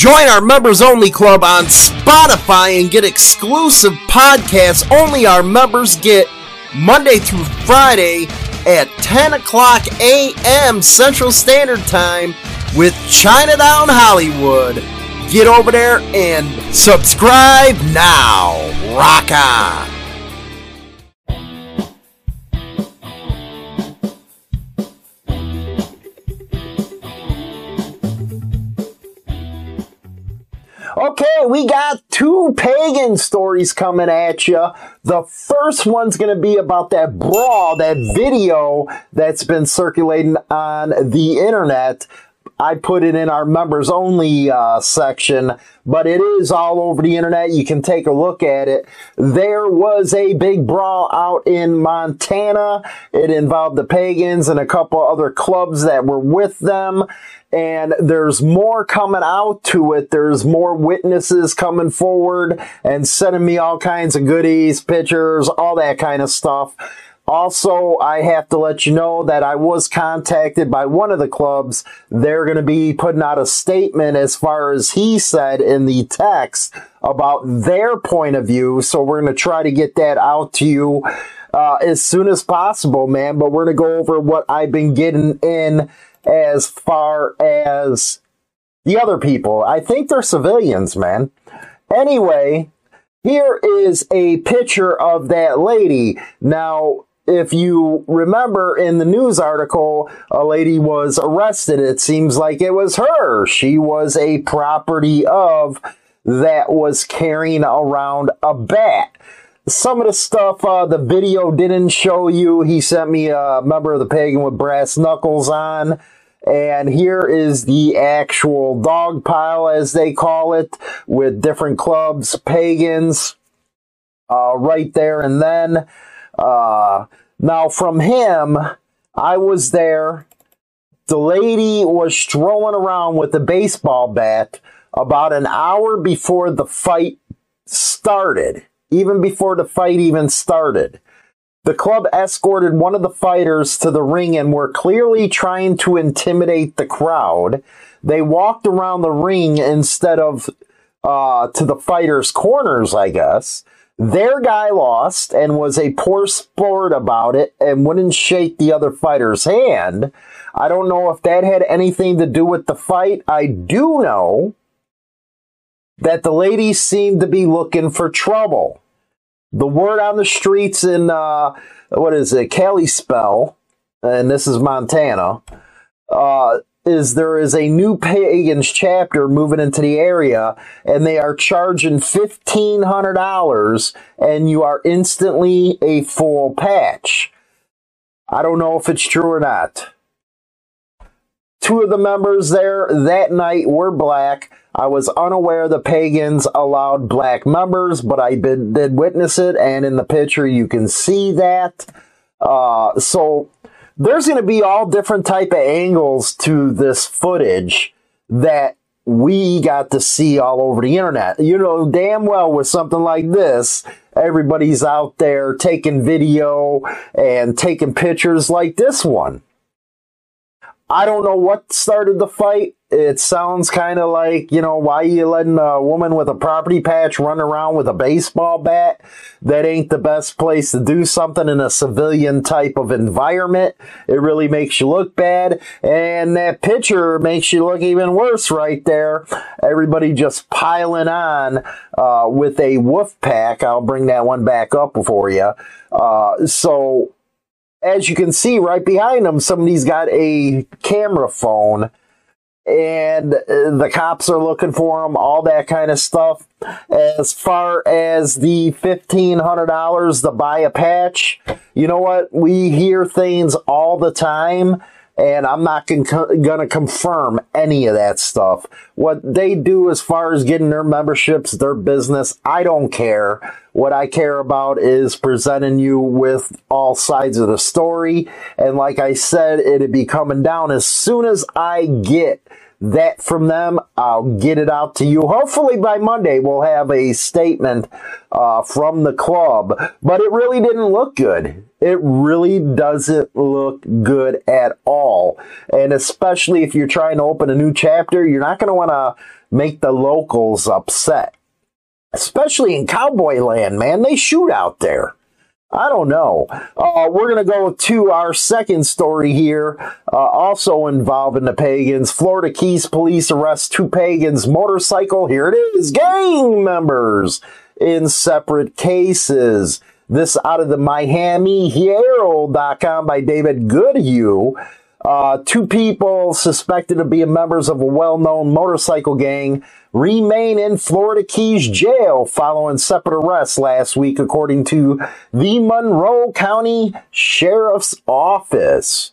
Join our members only club on Spotify and get exclusive podcasts only our members get Monday through Friday at 10 o'clock a.m. Central Standard Time with Chinatown Hollywood. Get over there and subscribe now. Rock on. Okay, we got two pagan stories coming at you. The first one's going to be about that brawl, that video that's been circulating on the internet. I put it in our members only uh, section, but it is all over the internet. You can take a look at it. There was a big brawl out in Montana. It involved the pagans and a couple other clubs that were with them and there's more coming out to it. There's more witnesses coming forward and sending me all kinds of goodies, pictures, all that kind of stuff. Also, I have to let you know that I was contacted by one of the clubs. They're going to be putting out a statement as far as he said in the text about their point of view. So we're going to try to get that out to you uh, as soon as possible, man. But we're going to go over what I've been getting in as far as the other people. I think they're civilians, man. Anyway, here is a picture of that lady. Now, if you remember in the news article, a lady was arrested. It seems like it was her. She was a property of that was carrying around a bat. Some of the stuff uh, the video didn't show you. He sent me a member of the pagan with brass knuckles on. And here is the actual dog pile, as they call it, with different clubs, pagans, uh, right there and then. Uh, now, from him, I was there. The lady was strolling around with a baseball bat about an hour before the fight started, even before the fight even started. The club escorted one of the fighters to the ring and were clearly trying to intimidate the crowd. They walked around the ring instead of uh, to the fighters' corners, I guess. Their guy lost and was a poor sport about it and wouldn't shake the other fighter's hand. I don't know if that had anything to do with the fight. I do know that the ladies seemed to be looking for trouble. The word on the streets in, uh, what is it, Kalispell, and this is Montana, uh, is there is a new pagans chapter moving into the area and they are charging $1,500 and you are instantly a full patch. I don't know if it's true or not. Two of the members there that night were black. I was unaware the pagans allowed black members, but I did, did witness it, and in the picture you can see that. Uh, so there's going to be all different type of angles to this footage that we got to see all over the internet. You know damn well with something like this, everybody's out there taking video and taking pictures like this one. I don't know what started the fight. It sounds kind of like, you know, why you letting a woman with a property patch run around with a baseball bat? That ain't the best place to do something in a civilian type of environment. It really makes you look bad. And that picture makes you look even worse right there. Everybody just piling on, uh, with a wolf pack. I'll bring that one back up for you. Uh, so, as you can see right behind them, somebody's got a camera phone and uh, the cops are looking for them, all that kind of stuff. As far as the $1,500 to buy a patch, you know what? We hear things all the time and I'm not going to confirm any of that stuff. What they do as far as getting their memberships, their business, I don't care. What I care about is presenting you with all sides of the story. And like I said, it'd be coming down as soon as I get that from them. I'll get it out to you. Hopefully by Monday we'll have a statement uh, from the club. But it really didn't look good. It really doesn't look good at all. And especially if you're trying to open a new chapter, you're not going to want to make the locals upset. Especially in cowboy land, man. They shoot out there. I don't know. Uh, we're going to go to our second story here, uh, also involving the pagans. Florida Keys police arrest two pagans motorcycle. Here it is. Gang members in separate cases. This out of the Miami Herald.com by David Goodhue. Uh, two people suspected of being members of a well-known motorcycle gang remain in Florida Keys jail following separate arrests last week, according to the Monroe County Sheriff's Office.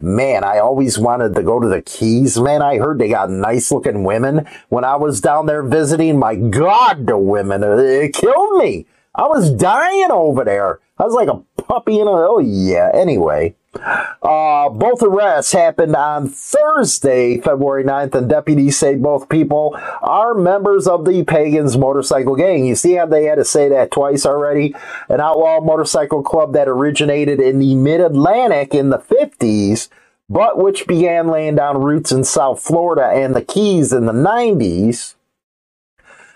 Man, I always wanted to go to the Keys. Man, I heard they got nice looking women when I was down there visiting. My God, the women, uh, it killed me. I was dying over there. I was like a puppy in a, oh yeah. Anyway, uh, both arrests happened on Thursday, February 9th, and deputies say both people are members of the Pagans Motorcycle Gang. You see how they had to say that twice already? An outlaw motorcycle club that originated in the mid-Atlantic in the 50s, but which began laying down roots in South Florida and the Keys in the 90s.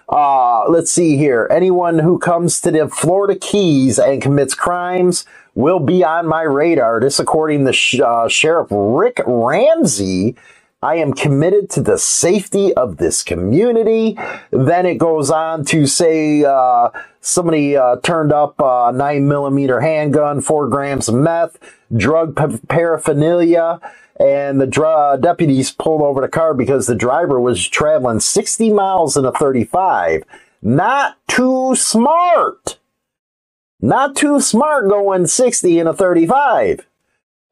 Uh, let's see here. Anyone who comes to the Florida Keys and commits crimes will be on my radar. This, according to sh- uh, Sheriff Rick Ramsay. I am committed to the safety of this community. Then it goes on to say uh, somebody uh, turned up a nine millimeter handgun, four grams of meth, drug p- paraphernalia, and the dr- deputies pulled over the car because the driver was traveling 60 miles in a 35. Not too smart. Not too smart going 60 in a 35.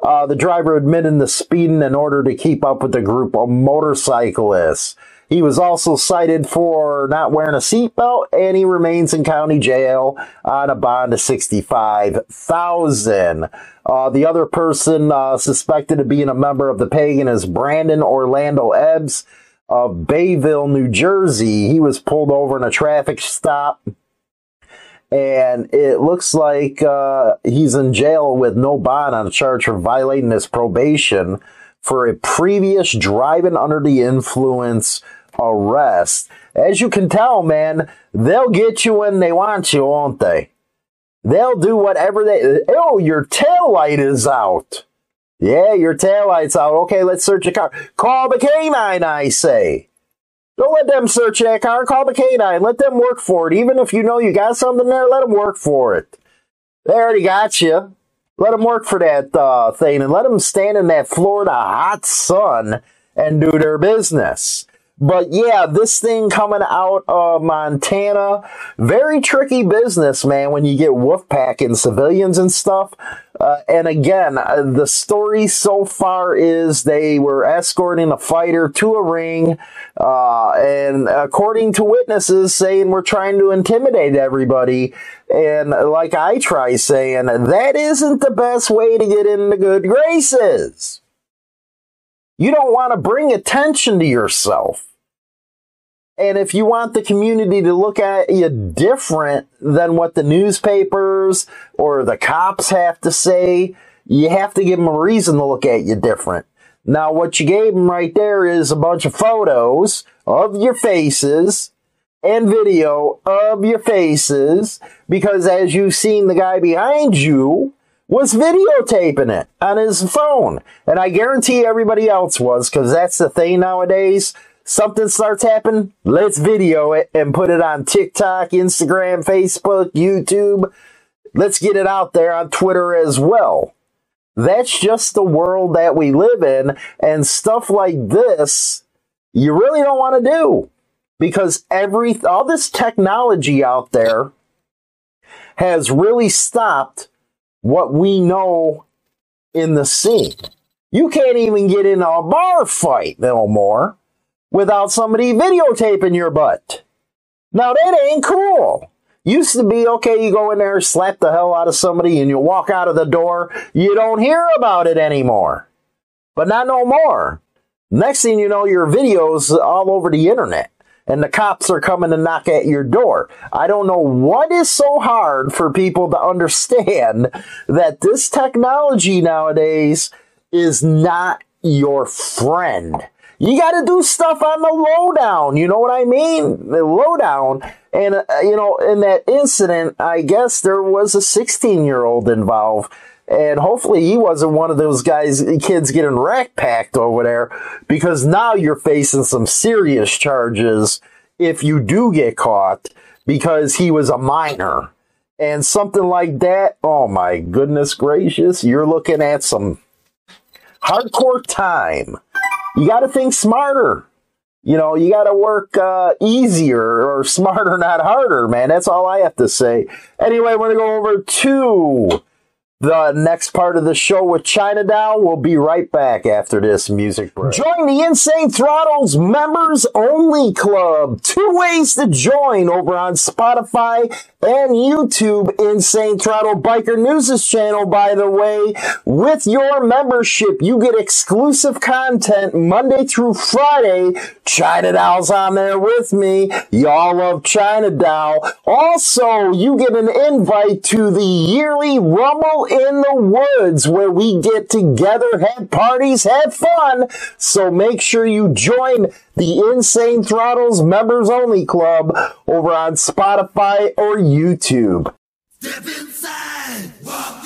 Uh, the driver admitted the speeding in order to keep up with the group of motorcyclists. He was also cited for not wearing a seatbelt, and he remains in county jail on a bond of sixty-five thousand. Uh, the other person uh, suspected of being a member of the pagan is Brandon Orlando Ebbs of Bayville, New Jersey. He was pulled over in a traffic stop and it looks like uh, he's in jail with no bond on a charge for violating his probation for a previous driving under the influence arrest. As you can tell, man, they'll get you when they want you, won't they? They'll do whatever they. Oh, your tail light is out. Yeah, your tail light's out. Okay, let's search your car. Call the canine, I say. Don't let them search that car. Call the canine. Let them work for it. Even if you know you got something there, let them work for it. They already got you. Let them work for that uh, thing and let them stand in that Florida hot sun and do their business. But yeah, this thing coming out of Montana, very tricky business, man, when you get Wolfpack and civilians and stuff. Uh, and again, uh, the story so far is they were escorting a fighter to a ring, uh, and according to witnesses, saying we're trying to intimidate everybody. And like I try saying, that isn't the best way to get into good graces. You don't want to bring attention to yourself. And if you want the community to look at you different than what the newspapers or the cops have to say, you have to give them a reason to look at you different. Now, what you gave them right there is a bunch of photos of your faces and video of your faces because as you've seen the guy behind you was videotaping it on his phone. And I guarantee everybody else was because that's the thing nowadays something starts happening, let's video it and put it on TikTok, Instagram, Facebook, YouTube. Let's get it out there on Twitter as well. That's just the world that we live in. And stuff like this, you really don't want to do because every, all this technology out there has really stopped what we know in the scene. You can't even get in a bar fight no more without somebody videotaping your butt. Now that ain't cool. Used to be okay, you go in there, slap the hell out of somebody, and you walk out of the door. You don't hear about it anymore. But not no more. Next thing you know, your videos all over the internet and the cops are coming to knock at your door. I don't know what is so hard for people to understand that this technology nowadays is not your friend. You got to do stuff on the lowdown. You know what I mean? The lowdown. And, uh, you know, in that incident, I guess there was a 16 year old involved. And hopefully he wasn't one of those guys, kids getting rack packed over there because now you're facing some serious charges if you do get caught because he was a minor. And something like that, oh my goodness gracious, you're looking at some hardcore time. You got to think smarter. You know, you got to work uh, easier or smarter, not harder, man. That's all I have to say. Anyway, we're going to go over to the next part of the show with China Doll. We'll be right back after this music break. Join the Insane Throttles Members Only Club. Two ways to join over on Spotify and YouTube Insane Throttle Biker News' channel, by the way. With your membership, you get exclusive content Monday through Friday. China Doll's on there with me. Y'all love China Doll. Also, you get an invite to the yearly Rumble in the Woods where we get together, have parties, have fun. So make sure you join the Insane Throttles Members Only Club over on Spotify or YouTube. Step inside, walk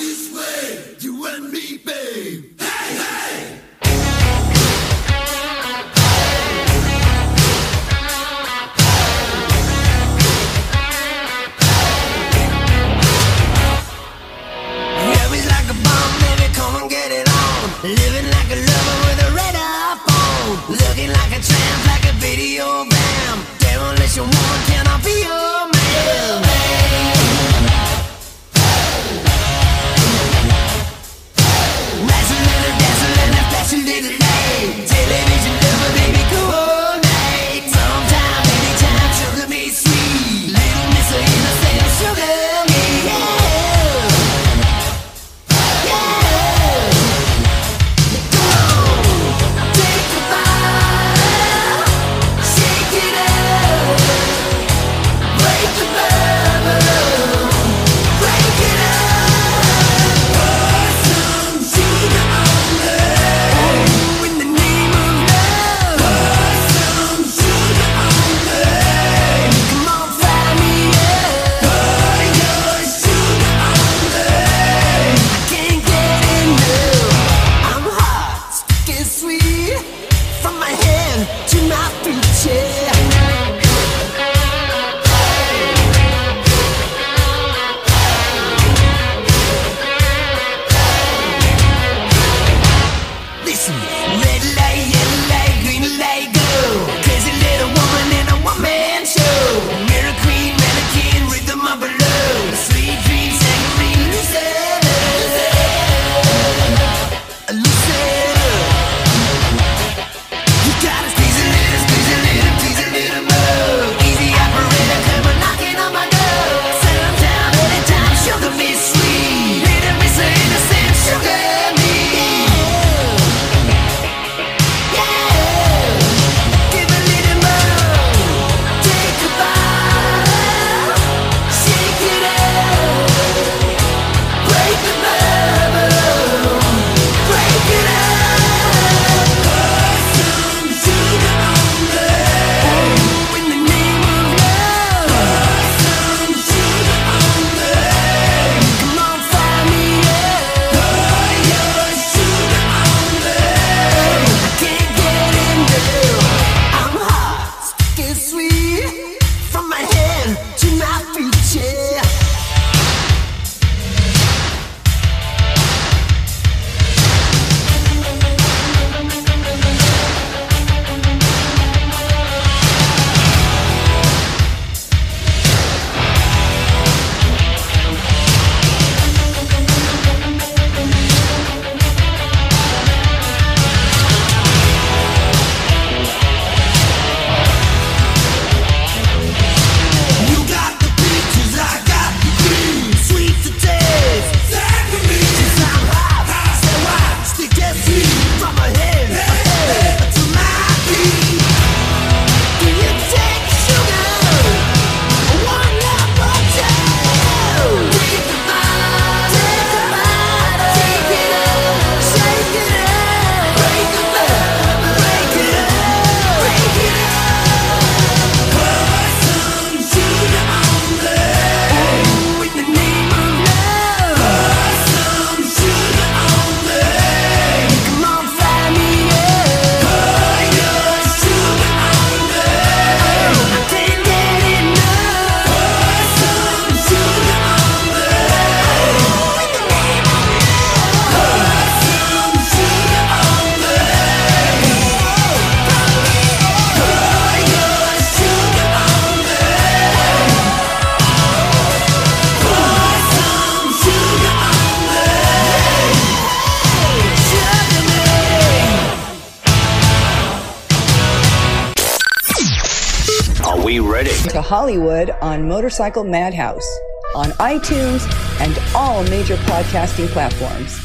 Hollywood on Motorcycle Madhouse on iTunes and all major podcasting platforms.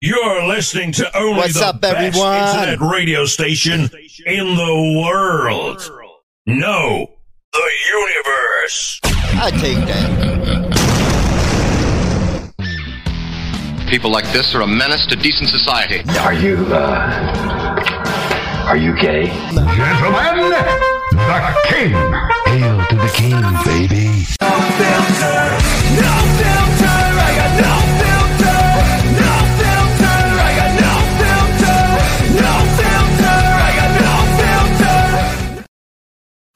You're listening to only What's the up, best everyone? internet radio station in the world. No, the universe. I take that. People like this are a menace to decent society. Are you, uh, are you gay? Gentlemen, the king. Hail to the king, baby.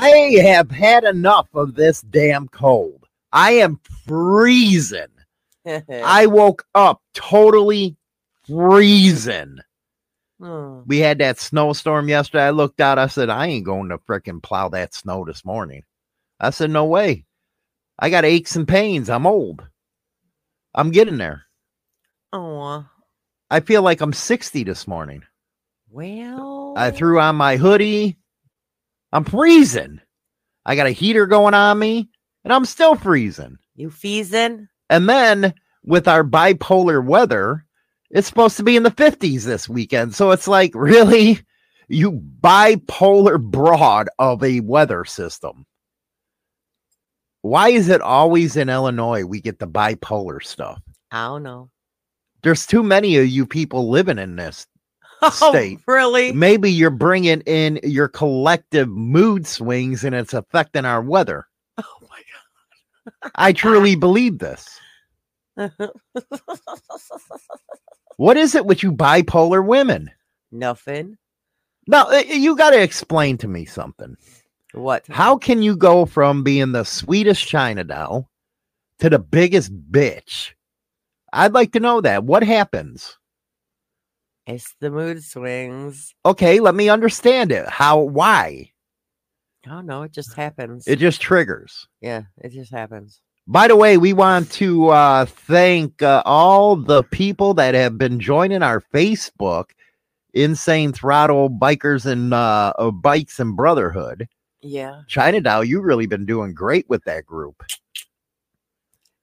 I have had enough of this damn cold. I am freezing. I woke up totally freezing. Hmm. We had that snowstorm yesterday. I looked out. I said, I ain't going to frickin' plow that snow this morning. I said, no way. I got aches and pains. I'm old. I'm getting there. Oh, I feel like I'm 60 this morning. well. I threw on my hoodie. I'm freezing. I got a heater going on me, and I'm still freezing. you feezing? And then with our bipolar weather, it's supposed to be in the 50s this weekend. So it's like, really? You bipolar broad of a weather system. Why is it always in Illinois we get the bipolar stuff? I don't know. There's too many of you people living in this. State. Oh, really? Maybe you're bringing in your collective mood swings and it's affecting our weather. Oh my god. I truly believe this. What is it with you bipolar women? Nothing. Now, uh, you got to explain to me something. What? How can you go from being the sweetest China doll to the biggest bitch? I'd like to know that. What happens? It's the mood swings. Okay, let me understand it. How, why? I don't know. It just happens. It just triggers. yeah, it just happens. By the way, we want to uh, thank uh, all the people that have been joining our Facebook, Insane Throttle Bikers and uh, uh, Bikes and Brotherhood. Yeah. China Doll, you've really been doing great with that group.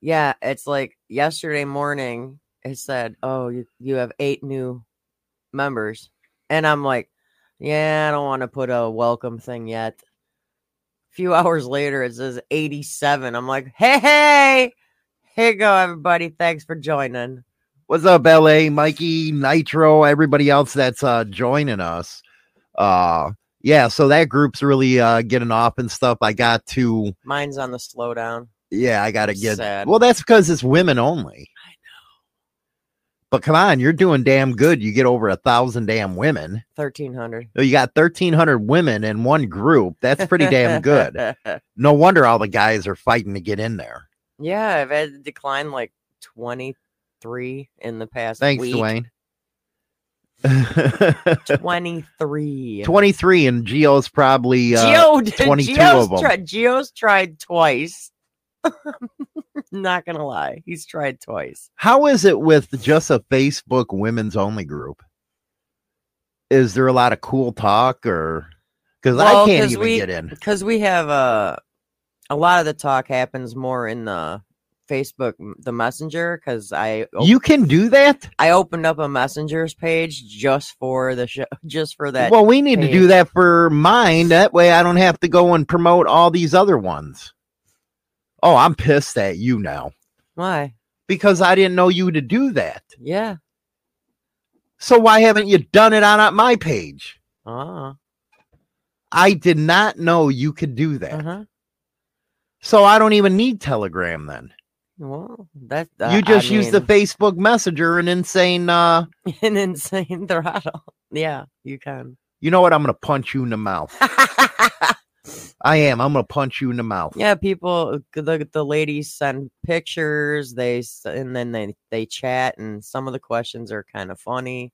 Yeah. It's like yesterday morning, it said, oh, you, you have eight new members. And I'm like, yeah, I don't want to put a welcome thing yet. A few hours later, it says 87. I'm like, hey, hey, here you go, everybody. Thanks for joining. What's up, LA, Mikey, Nitro, everybody else that's uh, joining us? Uh, yeah, so that group's really uh, getting off and stuff. I got to, Mine's on the slowdown. yeah, I got to get. Sad. Well, that's because it's women only. I know. But come on, you're doing damn good. You get over a thousand damn women. 1300. You got 1,300 women in one group. That's pretty damn good. No wonder all the guys are fighting to get in there. yeah, I've had to decline like 23 in the past Thanks, week. Dwayne. 23. 23 and Geo's probably uh, Geo did 22 Geo's of 'em. Tried, Geo's tried twice. Not gonna lie, he's tried twice. How is it with just a Facebook women's only group? Is there a lot of cool talk or because I can't even we, get in? because we have uh, a lot of the talk happens more in the Facebook, the messenger. Because I op- You can do that? I opened up a messengers page just for the show, just for that. well, we need to do that for mine. That way I don't have to go and promote all these other ones. Oh, I'm pissed at you now Why? because I didn't know you to do that. Yeah. So why haven't you done it on my page? Uh I did not know you could do that. huh. So I don't even need Telegram then. Well, that you I just use the Facebook Messenger and insane uh an insane throttle. Yeah, you can. you know what? I'm gonna punch you in the mouth. I am. I'm gonna punch you in the mouth. yeah, people, the the ladies send pictures. They and then they they chat, and some of the questions are kind of funny.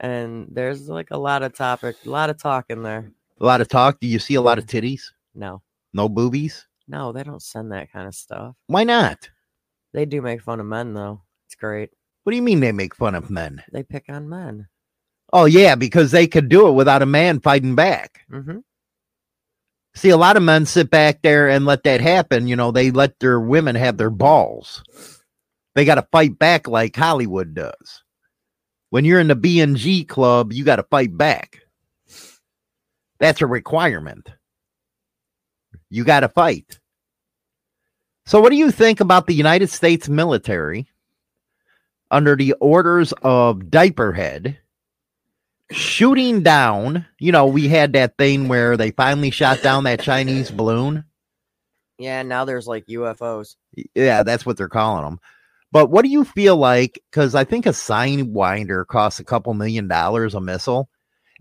And there's like a lot of topic, a lot of talk in there. A lot of talk. Do you see a lot of titties? No, No boobies? no, they don't send that kind of stuff. Why not? They do make fun of men though. It's great. What do you mean they make fun of men? They pick on men. Oh yeah, because they could do it without a man fighting back. Mm-hmm. See, a lot of men sit back there and let that happen. You know, they let their women have their balls. They got to fight back like Hollywood does. When you're in the B and G club, you got to fight back. That's a requirement. You got to fight. So, what do you think about the United States military under the orders of Diaperhead? shooting down. You know, we had that thing where they finally shot down that Chinese balloon. Yeah, now there's like UFOs. Yeah, that's what they're calling them. But what do you feel like? Because I think a Sidewinder costs a couple million dollars a missile,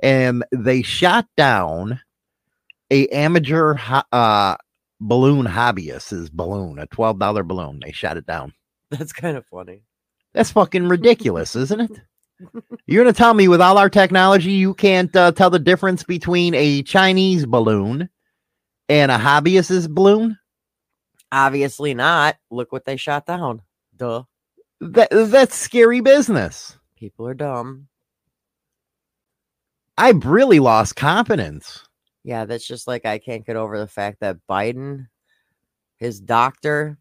and they shot down a amateur ho- uh, balloon hobbyist's balloon, a twelve dollar balloon. They shot it down. That's kind of funny. That's fucking ridiculous, isn't it? You're going to tell me with all our technology, you can't uh, tell the difference between a Chinese balloon and a hobbyist's balloon? Obviously not. Look what they shot down. Duh. That that's scary business. People are dumb. I've really lost confidence. Yeah, that's just like I can't get over the fact that Biden, his doctor,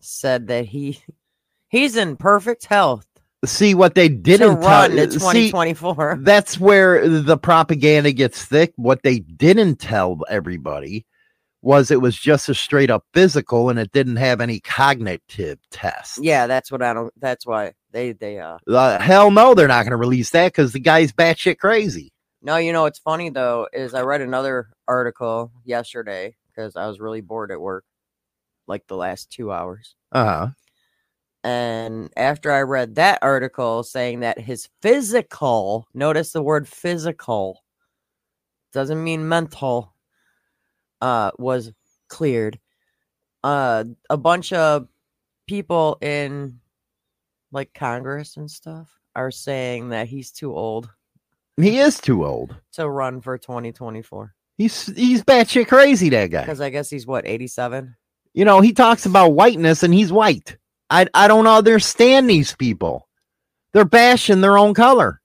said that he he's in perfect health See what they didn't run tell. in see, 2024. that's where the propaganda gets thick. What they didn't tell everybody was it was just a straight up physical and it didn't have any cognitive tests. Yeah, that's what I don't. That's why they they uh. Uh, hell no, they're not going to release that because the guy's batshit crazy. No, you know what's funny though is I read another article yesterday because I was really bored at work, like the last two hours. Uh huh. And after I read that article saying that his physical, notice the word physical, doesn't mean mental, uh, was cleared. Uh, a bunch of people in like Congress and stuff are saying that he's too old He is too old. to run for 2024 He's he's batshit crazy. That guy. because I guess he's what 87. You know, he talks about whiteness and he's white. I I don't understand these people. They're bashing their own color.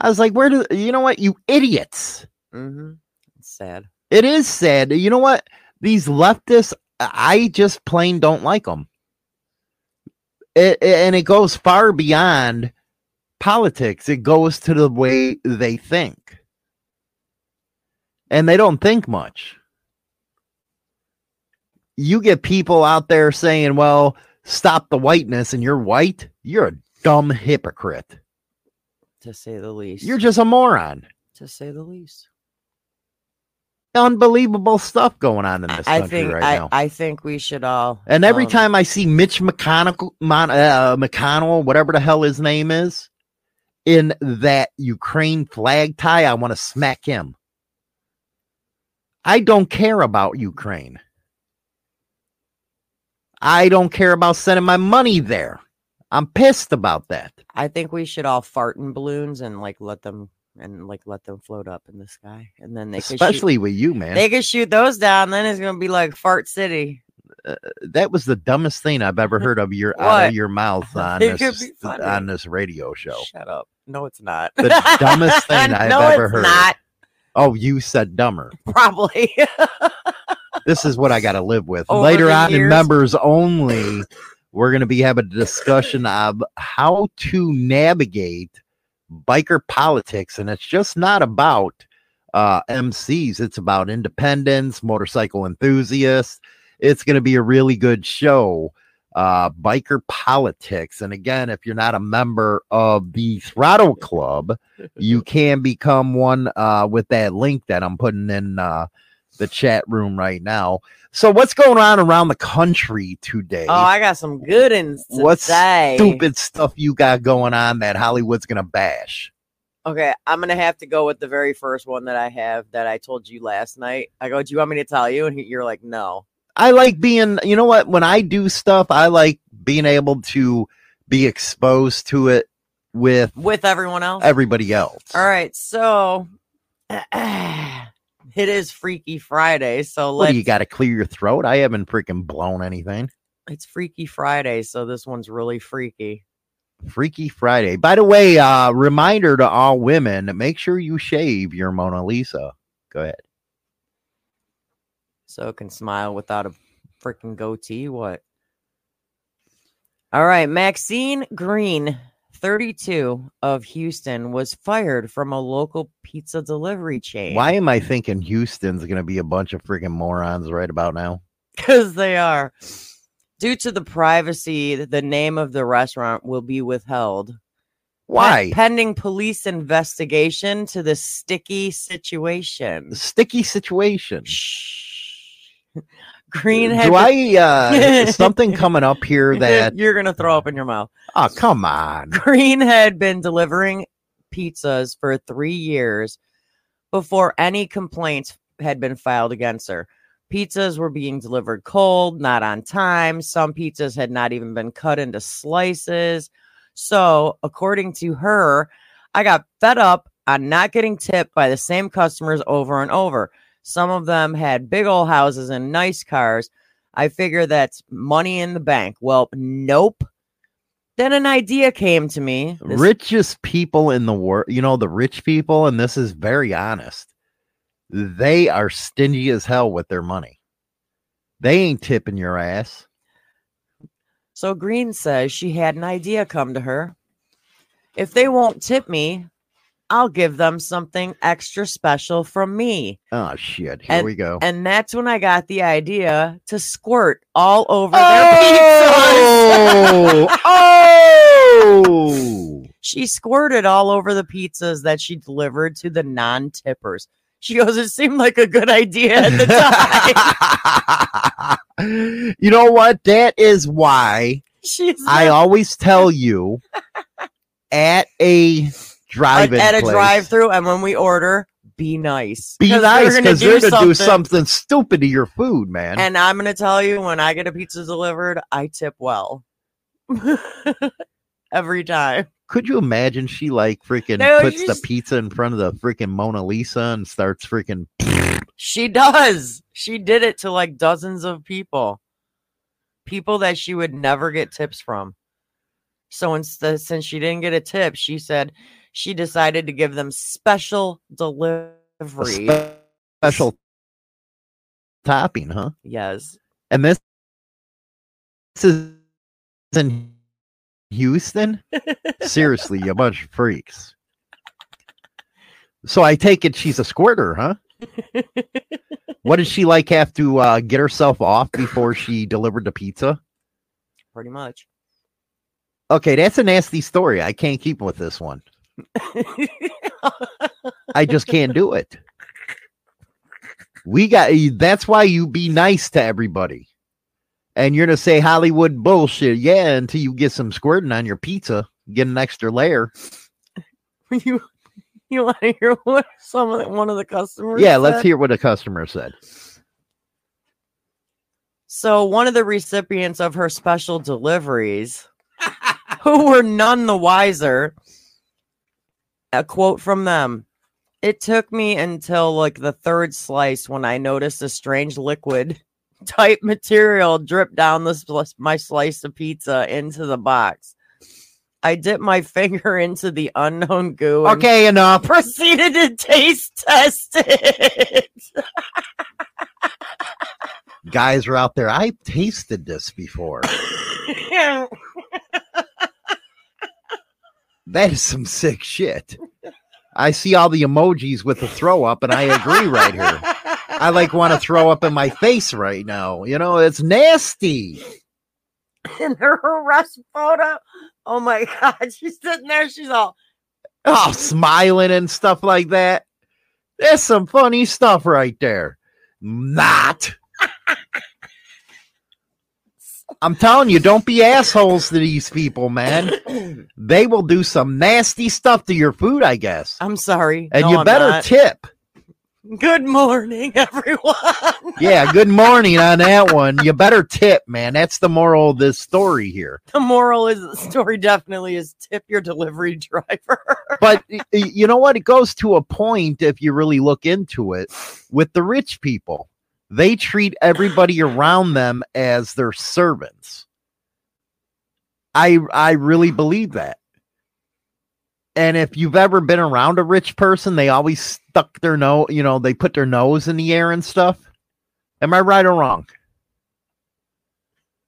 I was like, where do you know what? You idiots. Mm-hmm. It's sad. It is sad. You know what? These leftists, I just plain don't like them. It, and it goes far beyond politics. It goes to the way they think. And they don't think much. You get people out there saying, well, stop the whiteness, and you're white. You're a dumb hypocrite. To say the least. You're just a moron. to say the least. Unbelievable stuff going on in this I country think right I, now. I think we should all. And every um, time I see Mitch McConnell, uh, McConnell, whatever the hell his name is, in that Ukraine flag tie, I want to smack him. I don't care about Ukraine. I don't care about sending my money there. I'm pissed about that. I think we should all fart in balloons and like let them and like let them float up in the sky, and then they could Especially shoot, with you, man. they could shoot those down. Then it's gonna be like fart city. Uh, that was the dumbest thing I've ever heard of your out of your mouth on this uh, on this radio show. Shut up. No, it's not. The dumbest thing I've no, ever it's heard. Not Oh, you said dumber. probably. This is what I got to live with. Over Later on in members only, we're going to be having a discussion of how to navigate biker politics. And it's just not about uh, MCs, it's about independents, motorcycle enthusiasts. It's going to be a really good show. Uh, biker politics. And again, if you're not a member of the Throttle Club, you can become one uh, with that link that I'm putting in uh, the chat room right now. So, what's going on around the country today? oh, I got some good ones to what stupid stuff you got going on that Hollywood's gonna bash? Okay, I'm gonna have to go with the very first one that I have that I told you last night. I go, do you want me to tell you? And you're like, no. I like being, you know what? When I do stuff, I like being able to be exposed to it with With everyone else. everybody else. All right, so it is Freaky Friday. So let's. you got to clear your throat? I haven't freaking blown anything. It's Freaky Friday, so this one's really freaky. Freaky Friday. By the way, uh, reminder to all women: make sure you shave your Mona Lisa. Go ahead. So it can smile without a freaking goatee. What? All right, Maxine Green, 32 of Houston, was fired from a local pizza delivery chain. Why am I thinking Houston's going to be a bunch of freaking morons right about now? Because they are. Due to the privacy, the name of the restaurant will be withheld. Why? Pending police investigation to the sticky situation. Sticky situation. Green had Do I uh something coming up here that you're gonna throw up in your mouth. oh come on. Green had been delivering pizzas for three years before any complaints had been filed against her. Pizzas were being delivered cold, not on time. Some pizzas had not even been cut into slices. So, according to her, I got fed up on not getting tipped by the same customers over and over. Some of them had big old houses and nice cars. I figure that's money in the bank. Well, nope. Then an idea came to me. This- Richest people in the world, you know, the rich people, and this is very honest. They are stingy as hell with their money. They ain't tipping your ass. So Green says she had an idea come to her. If they won't tip me, I'll give them something extra special from me. Oh shit. Here and, we go. And that's when I got the idea to squirt all over their oh! pizzas. Oh, oh. She squirted all over the pizzas that she delivered to the non-tippers. She goes, it seemed like a good idea at the time. you know what? That is why She's I not- always tell you at a drive-in at a drive-through, and when we order, be nice. Be nice because they're gonna do something stupid to your food, man. And I'm gonna tell you, when I get a pizza delivered, I tip well. Every time. Could you imagine she like freaking No, puts the pizza in front of the freaking Mona Lisa and starts freaking She does. She did it to like dozens of people. People that she would never get tips from. So instead, since she didn't get a tip, she said she decided to give them special delivery. special topping, huh? yes. And this, this is in Houston. Seriously, you bunch of freaks. So I take it she's a squirter, huh? what did she like have to uh, get herself off before she delivered the pizza? Pretty much. Okay, that's a nasty story. I can't keep with this one. I just can't do it. We got that's why you be nice to everybody. And you're gonna say Hollywood bullshit, yeah, until you get some squirting on your pizza, get an extra layer. you you want to hear what some of the, one of the customers? Yeah, let's hear what a customer said. So one of the recipients of her special deliveries, who were none the wiser, a quote from them. It took me until like the third slice when I noticed a strange liquid type material drip down the sl- my slice of pizza into the box. I dipped my finger into the unknown goo. and Okay, enough. Uh, proceeded to taste test it. Guys are out there. I've tasted this before. That is some sick shit. I see all the emojis with the throw up, and I agree right here. I like want to throw up in my face right now. You know, it's nasty. in her arrest photo. Oh my god, she's sitting there. She's all oh. oh, smiling and stuff like that. There's some funny stuff right there. Not. I'm telling you, don't be assholes to these people, man. They will do some nasty stuff to your food, I guess. I'm sorry. And No, you I'm better not. tip. Good morning, everyone. Yeah, good morning on that one. You better tip, man. That's the moral of this story here. The moral is the story definitely is tip your delivery driver. But you know what? It goes to a point if you really look into it with the rich people. They treat everybody around them as their servants. I I really believe that. And if you've ever been around a rich person, they always stuck their nose, you know, they put their nose in the air and stuff. Am I right or wrong?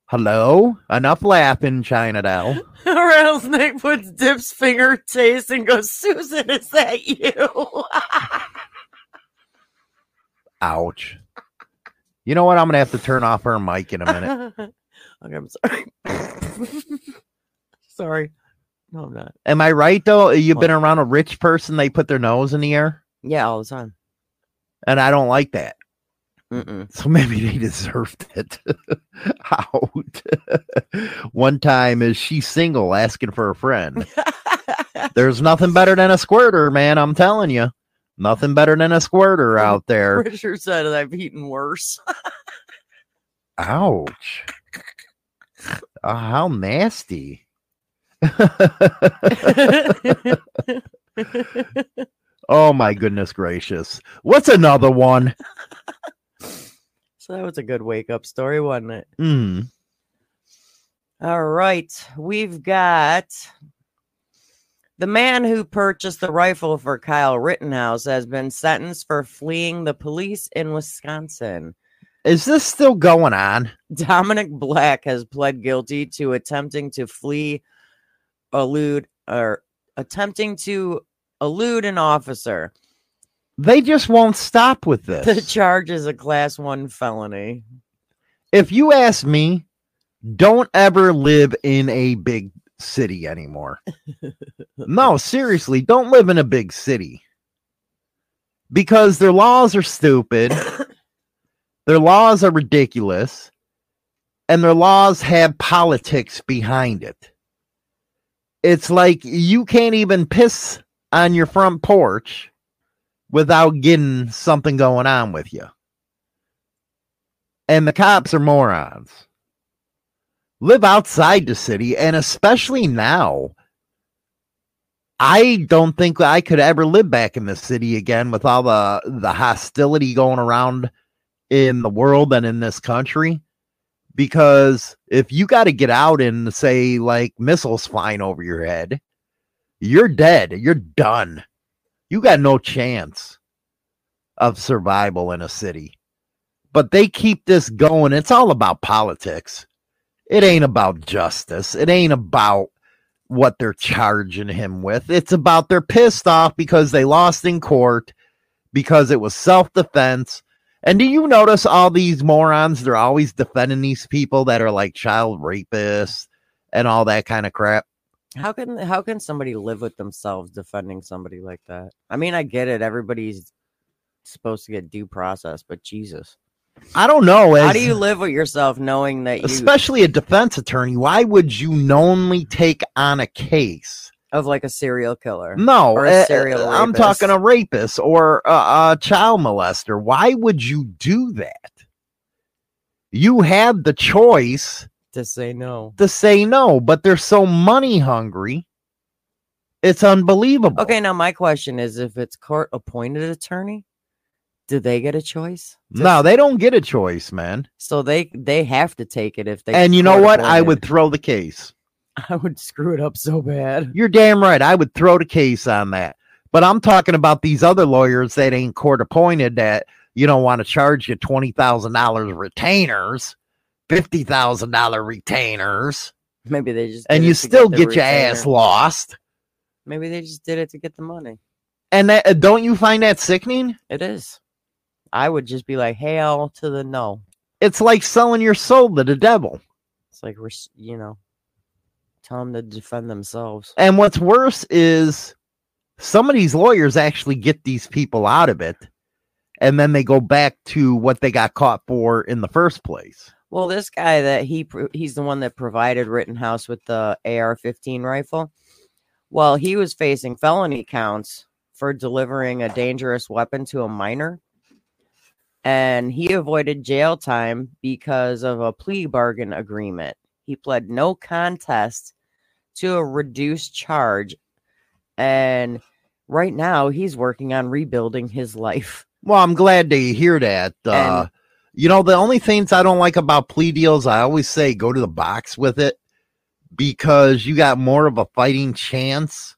Hello? Enough laughing, China Doll. Rattlesnake puts Dip's finger taste and goes, Susan, is that you? Ouch. You know what? I'm gonna have to turn off her mic in a minute. okay, I'm sorry. sorry. No, I'm not. Am I right though? You've been around a rich person, they put their nose in the air, Yeah, all the time. and I don't like that. Mm-mm. So maybe they deserved it. Out. One time, is she single asking for a friend? There's nothing better than a squirter, man. I'm telling you, nothing better than a squirter out there. Richard said that I've eaten worse. Ouch. Uh, how nasty. oh my goodness gracious. What's another one? so that was a good wake up story, wasn't it? Mm. All right. We've got the man who purchased the rifle for Kyle Rittenhouse has been sentenced for fleeing the police in Wisconsin. Is this still going on? Dominic Black has pled guilty to attempting to flee, elude, or attempting to elude an officer. They just won't stop with this. The charge is a class one felony. if you ask me, don't ever live in a big city anymore. no, seriously, don't live in a big city because their laws are stupid, their laws are ridiculous, and their laws have politics behind it. It's like you can't even piss on your front porch without getting something going on with you. And the cops are morons live outside the city and especially now i don't think i could ever live back in the city again with all the the hostility going around in the world and in this country. Because if you got to get out and say like missiles flying over your head you're dead. You're done. You got no chance of survival in a city. But they keep this going. It's all about politics it ain't about justice. It ain't about what they're charging him with. It's about they're pissed off because they lost in court because it was self defense. And do you notice all these morons? They're always defending these people that are like child rapists and all that kind of crap. How can how can somebody live with themselves defending somebody like that? I mean, I get it. Everybody's supposed to get due process, but Jesus. I don't know. How do you live with yourself knowing that you especially a defense attorney? Why would you knowingly take on a case? of like a serial killer? No, or uh, a serial I'm talking a rapist or a, a child molester. Why would you do that? You had the choice to say no. to say no, but they're so money hungry. It's unbelievable. Okay, now my question is if it's court appointed attorney, do they get a choice? to- No, they don't get a choice, man. So they they have to take it if they and you know what? I would throw the case. I would screw it up so bad. You're damn right. I would throw the case on that. But I'm talking about these other lawyers that ain't court appointed that you don't want to charge you twenty thousand dollars retainers, fifty thousand dollar retainers, Maybe they just and you still the get your ass lost. Maybe they just did it to get the money. And that don't you find that sickening? It is. I would just be like, "Hail to the no." It's like selling your soul to the devil. It's like we're, you know, tell them to defend themselves. And what's worse is some of these lawyers actually get these people out of it, and then they go back to what they got caught for in the first place. Well, this guy that he he's the one that provided Rittenhouse with the AR-15 rifle. Well, he was facing felony counts for delivering a dangerous weapon to a minor, and he avoided jail time because of a plea bargain agreement. He pled no contest to a reduced charge, and right now he's working on rebuilding his life. Well, I'm glad to hear that. Uh, you know, the only things I don't like about plea deals, I always say go to the box with it because you got more of a fighting chance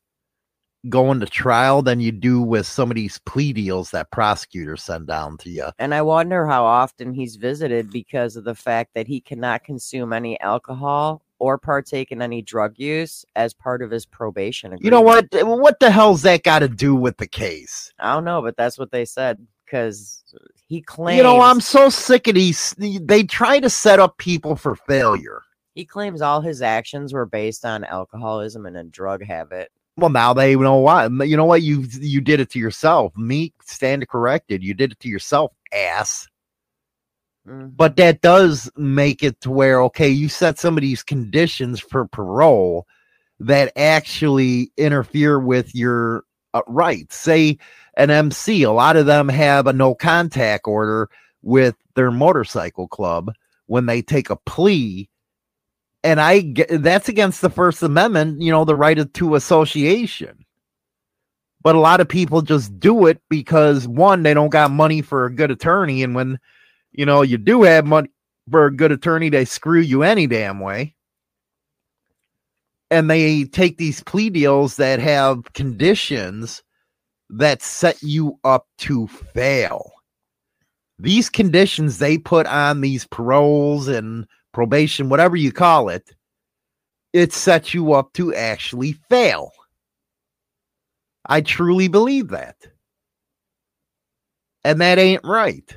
going to trial than you do with some of these plea deals that prosecutors send down to you. And I wonder how often he's visited because of the fact that he cannot consume any alcohol or partake in any drug use as part of his probation. agreement. You know what? Eh, what the hell's that got to do with the case? I don't know, but that's what they said because he claims. You know, I'm so sick of these. They try to set up people for failure. He claims all his actions were based on alcoholism and a drug habit. Well, now they know what. You know what? You you did it to yourself. Me stand corrected. You did it to yourself, ass. Mm. But that does make it to where okay, you set some of these conditions for parole that actually interfere with your uh, rights. Say an MC, a lot of them have a no contact order with their motorcycle club when they take a plea and I that's against the First Amendment, you know, the right to association. But a lot of people just do it because one, they don't got money for a good attorney, and when you know you do have money for a good attorney, they screw you any damn way. And they take these plea deals that have conditions that set you up to fail. These conditions they put on these paroles and probation, whatever you call it, it sets you up to actually fail. I truly believe that. And that ain't right.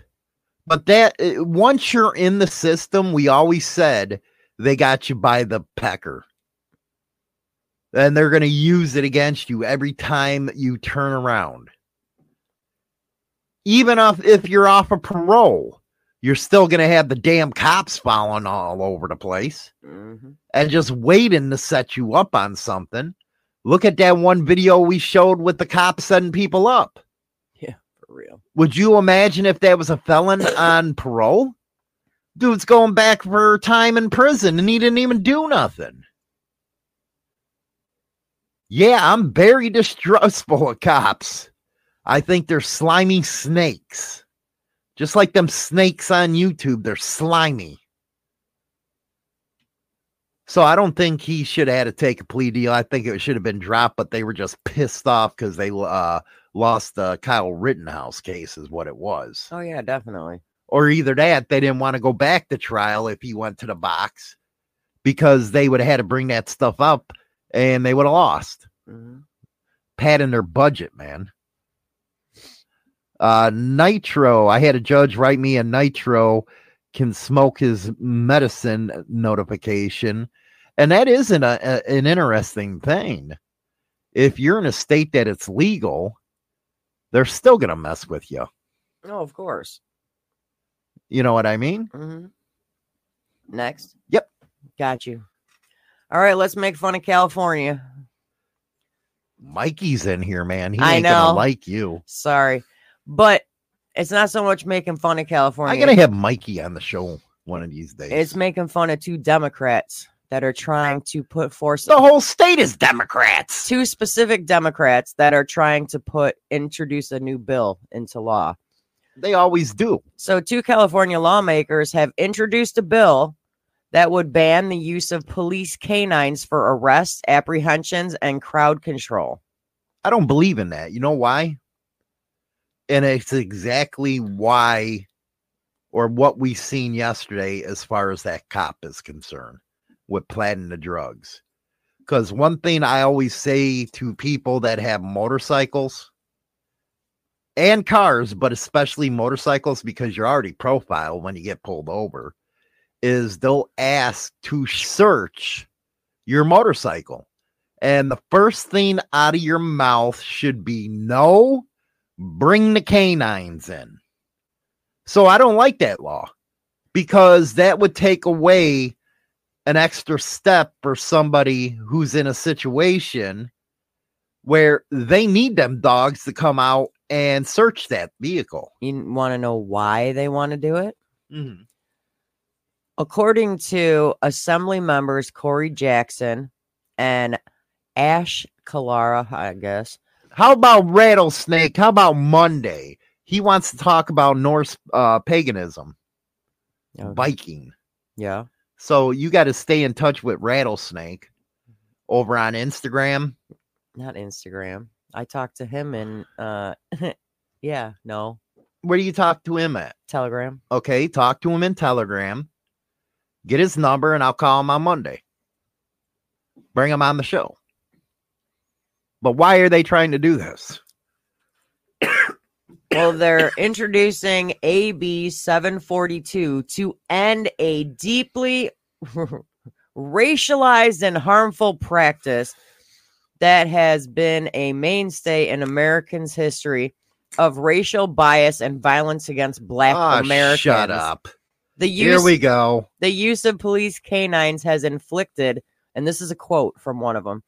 But that uh, once you're in the system, we always said they got you by the pecker. And they're going to use it against you every time you turn around. Even if, if you're off of parole, you're still going to have the damn cops following all over the place Mm-hmm. and just waiting to set you up on something. Look at that one video we showed with the cops setting people up. Yeah, for real. Would you imagine if that was a felon on parole? Dude's going back for time in prison and he didn't even do nothing. Yeah, I'm very distrustful of cops. I think they're slimy snakes. Just like them snakes on YouTube, they're slimy. So I don't think he should have had to take a plea deal. I think it should have been dropped, but they were just pissed off because they uh, lost the Kyle Rittenhouse case, is what it was. Oh yeah, definitely. Or either that, they didn't want to go back to trial if he went to the box because they would have had to bring that stuff up and they would have lost. Mhm. Padding their budget, man. Uh, Nitro, I had a judge write me a Nitro can smoke his medicine notification. And that isn't a, a- an interesting thing. If you're in a state that it's legal, they're still going to mess with you. Oh, of course. You know what I mean? hmm Next. Yep. Got you. All right, let's make fun of California. Mikey's in here, man. He I ain't gonna know. like you. Sorry, but it's not so much making fun of California. I'm gonna have Mikey on the show one of these days. It's making fun of two Democrats that are trying to put force. the whole state is Democrats. Two specific Democrats that are trying to put introduce a new bill into law. They always do. So, two California lawmakers have introduced a bill that would ban the use of police canines for arrests, apprehensions, and crowd control. I don't believe in that. You know why? And it's exactly why or what we seen yesterday as far as that cop is concerned with planting the drugs. Because one thing I always say to people that have motorcycles and cars, but especially motorcycles, because you're already profiled when you get pulled over, is they'll ask to search your motorcycle. And the first thing out of your mouth should be no, bring the canines in. So I don't like that law because that would take away an extra step for somebody who's in a situation where they need them dogs to come out and search that vehicle. You want to know why they want to do it? Mm-hmm. According to Assembly members Corey Jackson and Ash Kalara, I guess. How about Rattlesnake? How about Monday? He wants to talk about Norse uh, paganism, Okay. Viking. Yeah. So you got to stay in touch with Rattlesnake over on Instagram. Not Instagram. I talked to him in uh yeah, no. Where do you talk to him at? Telegram. Okay, talk to him in Telegram. Get his number and I'll call him on Monday. Bring him on the show. But why are they trying to do this? Well, they're introducing AB 742 to end a deeply racialized and harmful practice that has been a mainstay in Americans' history of racial bias and violence against black Ah, Americans. shut up. The Here we go. the use of police canines has inflicted, and this is a quote from one of them.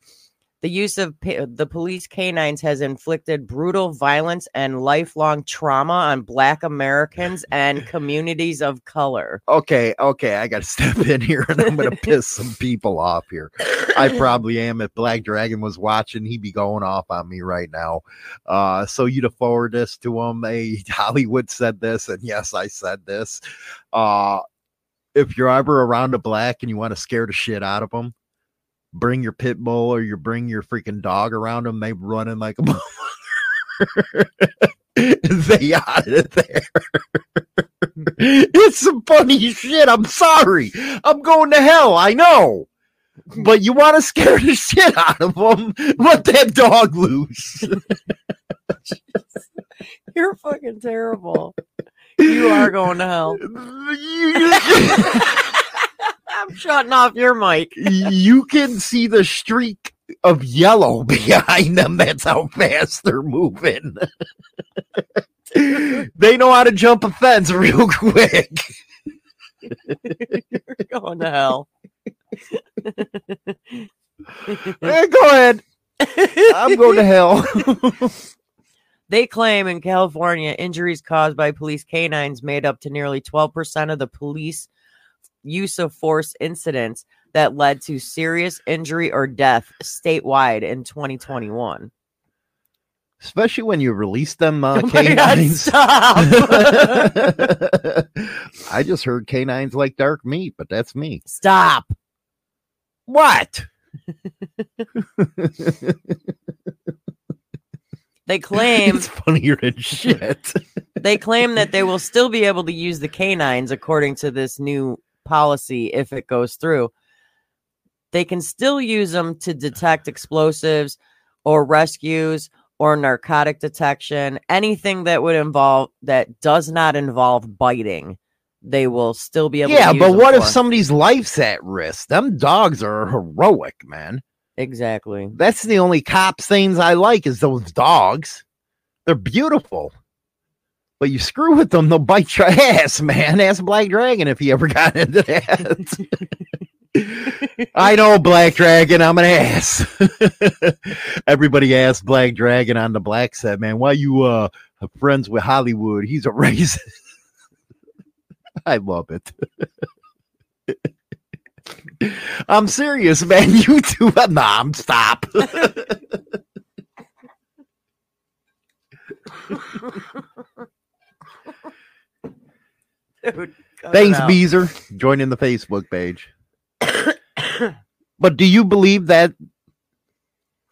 The use of the police canines has inflicted brutal violence and lifelong trauma on Black Americans and communities of color. Okay, okay, I got to step in here and I'm going to piss some people off here. I probably am. If Black Dragon was watching, he'd be going off on me right now. Uh, so you'd have forwarded this to him. Hey, Hollywood said this, and yes, I said this. Uh, if you're ever around a black and you want to scare the shit out of them, bring your pit bull or you bring your freaking dog around them. They running like a motherfucker. they out of there. it's some funny shit. I'm sorry. I'm going to hell. I know. But you want to scare the shit out of them? Let that dog loose. You're fucking terrible. You are going to hell. I'm shutting off your mic. you can see the streak of yellow behind them. That's how fast they're moving. they know how to jump a fence real quick. You're going to hell. Eh, go ahead. I'm going to hell. They claim in California, injuries caused by police canines made up to nearly 12% of the police use of force incidents that led to serious injury or death statewide in 2021. Especially when you release them uh, Oh my God, canines. I just heard canines like dark meat, but that's me. Stop. What? They claim it's funnier than shit. they claim that they will still be able to use the canines according to this new policy if it goes through. They can still use them to detect explosives or rescues or narcotic detection, anything that would involve that does not involve biting. They will still be able yeah, but what if for. somebody's life's at risk? Them dogs are heroic, man. Exactly. That's the only cop things I like is those dogs. They're beautiful. But you screw with them, they'll bite your ass, man. Ask Black Dragon if he ever got into that. I know Black Dragon, I'm an ass. Everybody asked Black Dragon on the black set, man, why you uh friends with Hollywood? He's a racist. I love it. I'm serious, man. You two, nah, I'm stop. Dude, Thanks, out. Beezer, joining the Facebook page. but do you believe that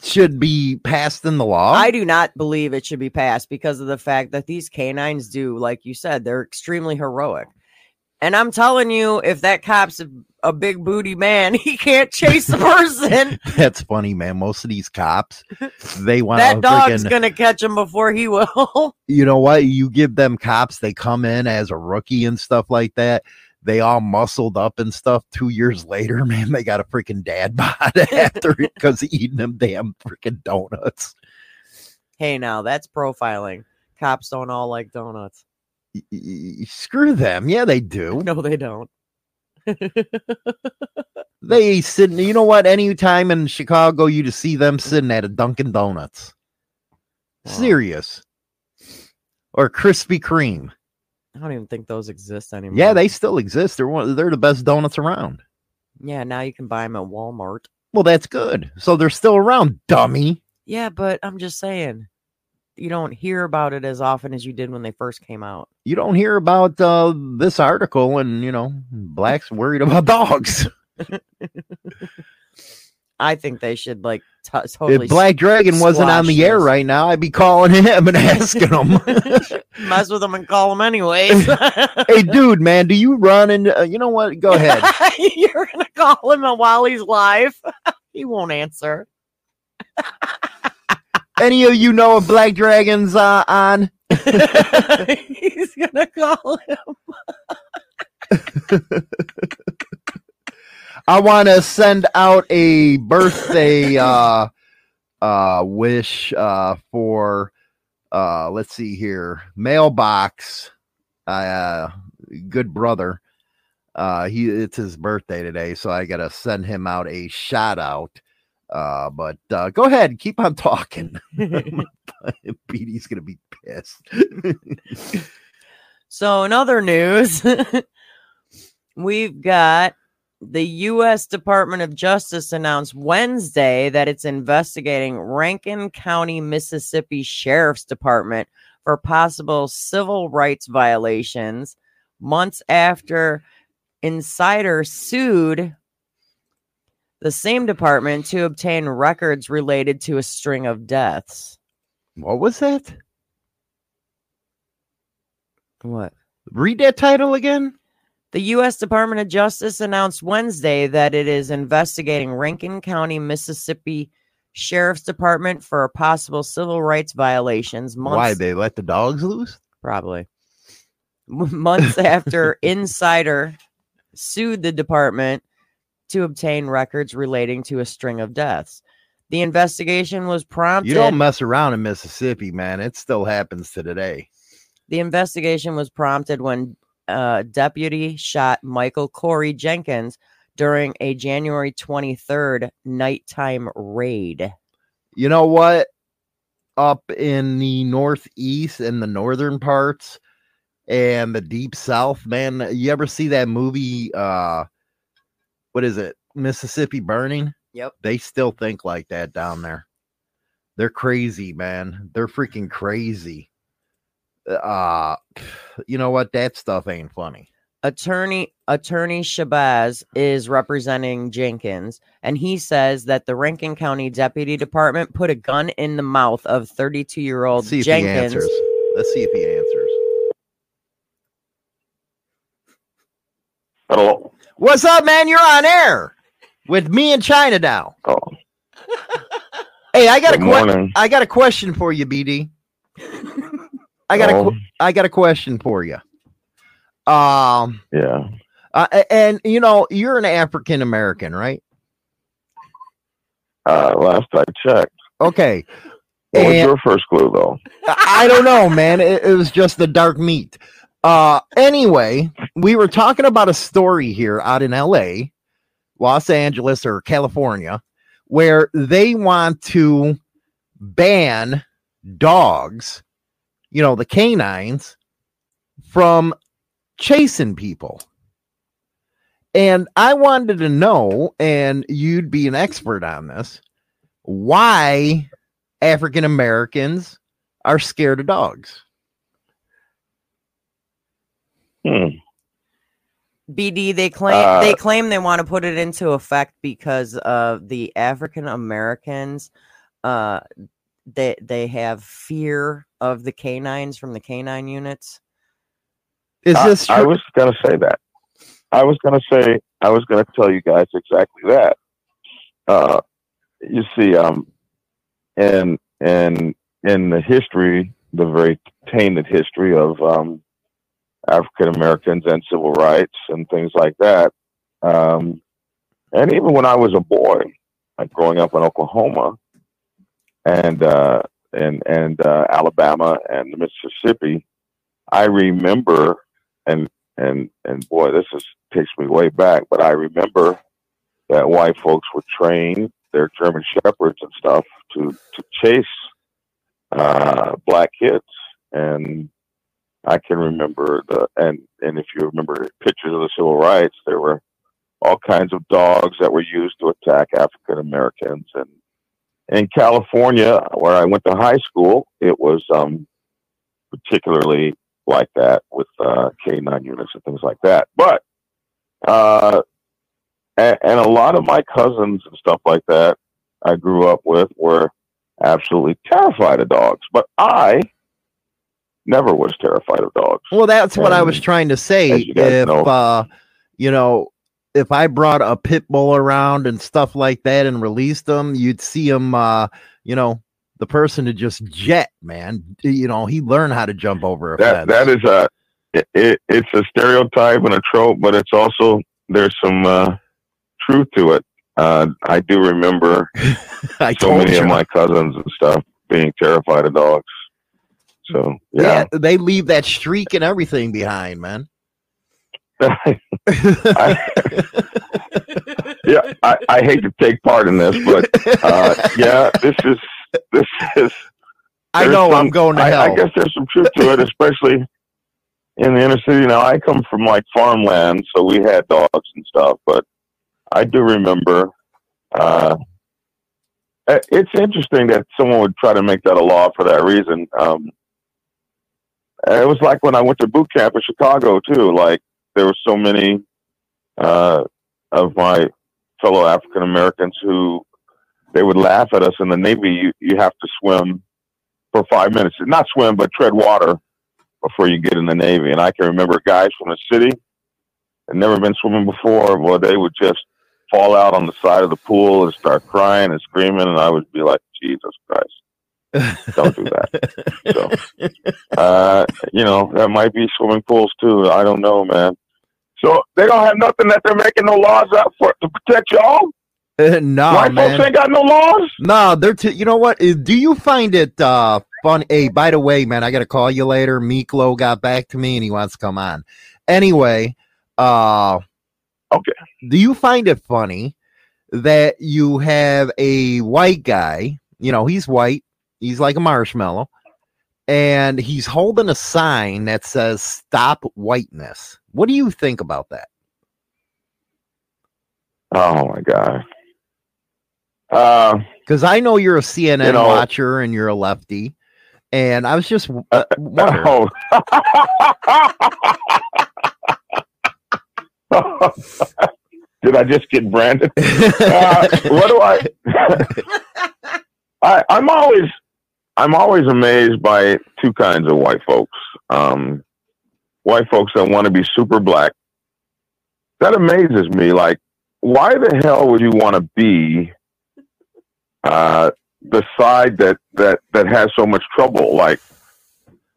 should be passed in the law? I do not believe it should be passed because of the fact that these canines do, like you said, they're extremely heroic. And I'm telling you, if that cop's a, a big booty man, he can't chase the person. That's funny, man. Most of these cops, they want that dog's freaking, gonna catch him before he will. you know what? You give them cops, they come in as a rookie and stuff like that. They all muscled up and stuff. Two years later, man, they got a freaking dad bod after because eating them damn freaking donuts. hey, now that's profiling. Cops don't all like donuts. Y- y- Screw them. Yeah, they do. No, they don't. They sitting. You know what? Anytime in Chicago, you just see them sitting at a Dunkin' Donuts. Serious. Or Krispy Kreme. I don't even think those exist anymore. Yeah, they still exist. They're one. They're the best donuts around. Yeah, now you can buy them at Walmart. Well, that's good. So they're still around, dummy. Yeah, but I'm just saying, you don't hear about it as often as you did when they first came out. You don't hear about uh, this article, and you know, blacks worried about dogs. I think they should like t- totally if Black Dragon wasn't on the air this. right now, I'd be calling him and asking him. mess with him and call him anyways. hey, dude, man, do you run? And uh, you know what? Go ahead. You're gonna call him while he's live. he won't answer. Any of you know if Black Dragon's uh, on? he's gonna call him. I want to send out a birthday uh uh wish uh for uh let's see here mailbox uh good brother uh he it's his birthday today so I got to send him out a shout out uh but uh go ahead keep on talking going to be pissed So, in other news, we've got the U.S. Department of Justice announced Wednesday that it's investigating Rankin County, Mississippi Sheriff's Department for possible civil rights violations months after Insider sued the same department to obtain records related to a string of deaths. what was that What? read that title again The U.S. Department of Justice announced Wednesday that it is investigating Rankin County, Mississippi Sheriff's Department for possible civil rights violations. Months, why they let the dogs loose probably months after Insider sued the department to obtain records relating to a string of deaths. The investigation was prompted. You don't mess around in Mississippi, man. It still happens to today. The investigation was prompted when uh, deputy shot Michael Corey Jenkins during a January 23rd nighttime raid. You know what? Up in the northeast and the northern parts and the deep south, man, you ever see that movie? Uh, what is it? Mississippi Burning? Yep. They still think like that down there. They're crazy, man. They're freaking crazy. Uh, you know what? That stuff ain't funny. Attorney Attorney Shabazz is representing Jenkins, and he says that the Rankin County Deputy Department put a gun in the mouth of 32 year old Let's see if he Jenkins. answers. Let's see if he answers. Hello. What's up, man? You're on air with me and China now. Oh, Hey, I got a Good que- morning. I got a question for you, BD. I got a Oh. que- I got a question for you. Um, yeah. uh, and you know you're an African American, right? Uh, last I checked. Okay. What was your first clue, though? I I don't know, man. It, it was just the dark meat. Uh, anyway, we were talking about a story here out in L.A., Los Angeles, or California, where they want to ban dogs, you know, the canines, from chasing people. And I wanted to know, and you'd be an expert on this, why African Americans are scared of dogs. Hmm. BD they claim Uh, they claim they want to put it into effect because of the African Americans uh they they have fear of the canines from the canine units. Is I- this I, true? was going to say that. I was going to say, I was going to tell you guys exactly that. Uh, you see, um, in in in the history, the very tainted history of um, African Americans and civil rights and things like that, um, and even when I was a boy, like growing up in Oklahoma and uh, and and uh, Alabama and Mississippi, I remember and and and boy, this is takes me way back, but I remember that white folks would train their German shepherds and stuff to to chase uh, black kids, and I can remember the and and if you remember pictures of the civil rights, there were all kinds of dogs that were used to attack African Americans, and in California, where I went to high school, it was um, particularly like that with uh, K9 units and things like that. But uh, and, and a lot of my cousins and stuff like that I grew up with were absolutely terrified of dogs. But I never was terrified of dogs. Well, that's what I was trying to say. you If know- uh, you know, if I brought a pit bull around and stuff like that and released them, you'd see him. Uh, you know, the person to just jet, man. You know, he learned how to jump over a that fence. that is a it, it, it's a stereotype and a trope, but it's also there's some uh, truth to it. Uh, I do remember I so many you. of my cousins and stuff being terrified of dogs. So yeah, yeah, they leave that streak and everything behind, man. yeah. I, I hate to take part in this, but uh, yeah, this is this is. I know, I'm going to I, I guess there's some truth to it, especially in the inner city. Now I come from like farmland, so we had dogs and stuff, but I do remember. Uh, uh, it's interesting that someone would try to make that a law for that reason. Um, it was like when I went to boot camp in Chicago too. Like there were so many uh, of my fellow African Americans who they would laugh at us in the Navy. You you have to swim for five minutes, not swim, but tread water before you get in the Navy. And I can remember guys from the city had never been swimming before. Well, they would just fall out on the side of the pool and start crying and screaming, and I would be like, Jesus Christ, don't do that. so, uh, you know, that might be swimming pools too. I don't know, man. So they don't have nothing that they're making no laws out for to protect y'all. no, White man. folks ain't got no laws. No, they're t- you know what? Do you find it uh fun? Hey, by the way, man, I gotta call you later. Miklo got back to me and he wants to come on. Anyway, uh okay. Do you find it funny that you have a white guy, you know, he's white, he's like a marshmallow, and he's holding a sign that says stop whiteness. What do you think about that? Oh my god. Uh, Because I know you're a CNN You know- watcher and you're a lefty, and I was just w- Uh, wondering. oh. Did I just get branded? Uh, what do I? I I'm always I'm always amazed by two kinds of white folks. Um, white folks that want to be super black. That amazes me. Like, why the hell would you want to be uh, the side that that that has so much trouble? Like,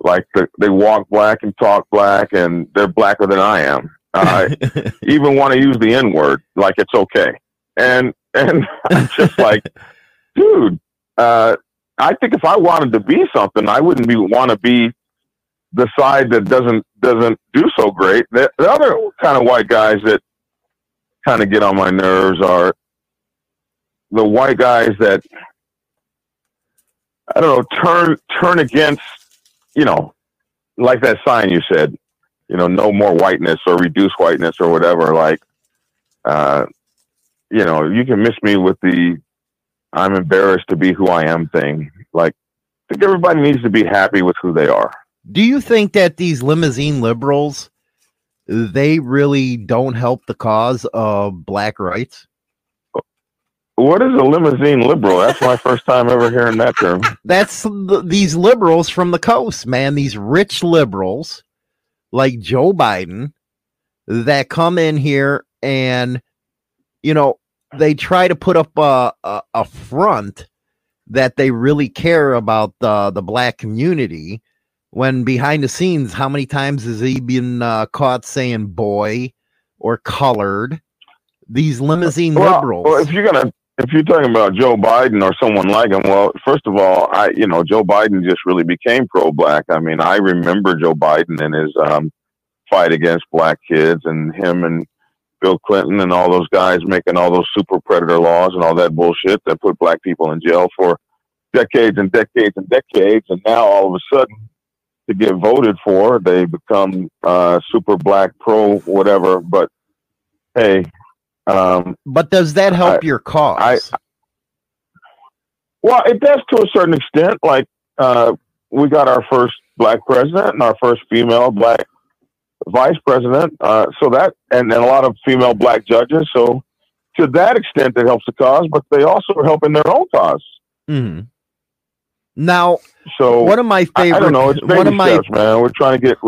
like the, they walk black and talk black, and they're blacker than I am. I even want to use the N word like it's okay. And and I'm just like, dude, uh, I think if I wanted to be something, I wouldn't be want to be the side that doesn't doesn't do so great. The, the other kind of white guys that kind of get on my nerves are the white guys that I don't know turn turn against you know like that sign you said you know no more whiteness or reduce whiteness or whatever like uh you know you can miss me with the I'm embarrassed to be who I am thing like I think everybody needs to be happy with who they are Do you think that these limousine liberals they really don't help the cause of black rights? What is a limousine liberal? That's my first time ever hearing that term. That's th- these liberals from the coast, man. These rich liberals like Joe Biden that come in here and, you know, they try to put up a, a, a front that they really care about the, the black community when behind the scenes, how many times has he been uh, caught saying boy or colored? These limousine Well, liberals. well, if you're gonna, if you're talking about Joe Biden or someone like him, well, first of all, I, you know, Joe Biden just really became pro-black. I mean, I remember Joe Biden and his um, fight against black kids, and him and Bill Clinton and all those guys making all those super predator laws and all that bullshit that put black people in jail for decades and decades and decades, and now all of a sudden to get voted for, they become uh, super black pro whatever. But hey, um, but does that help your cause? well, it does to a certain extent. Like uh, we got our first black president and our first female black vice president. Uh, so that and, and a lot of female black judges. So to that extent, it helps the cause. But they also are helping their own cause. Mhm. Now, So one of my favorite, I, don't know. It's one of my steps, man. We're trying to get.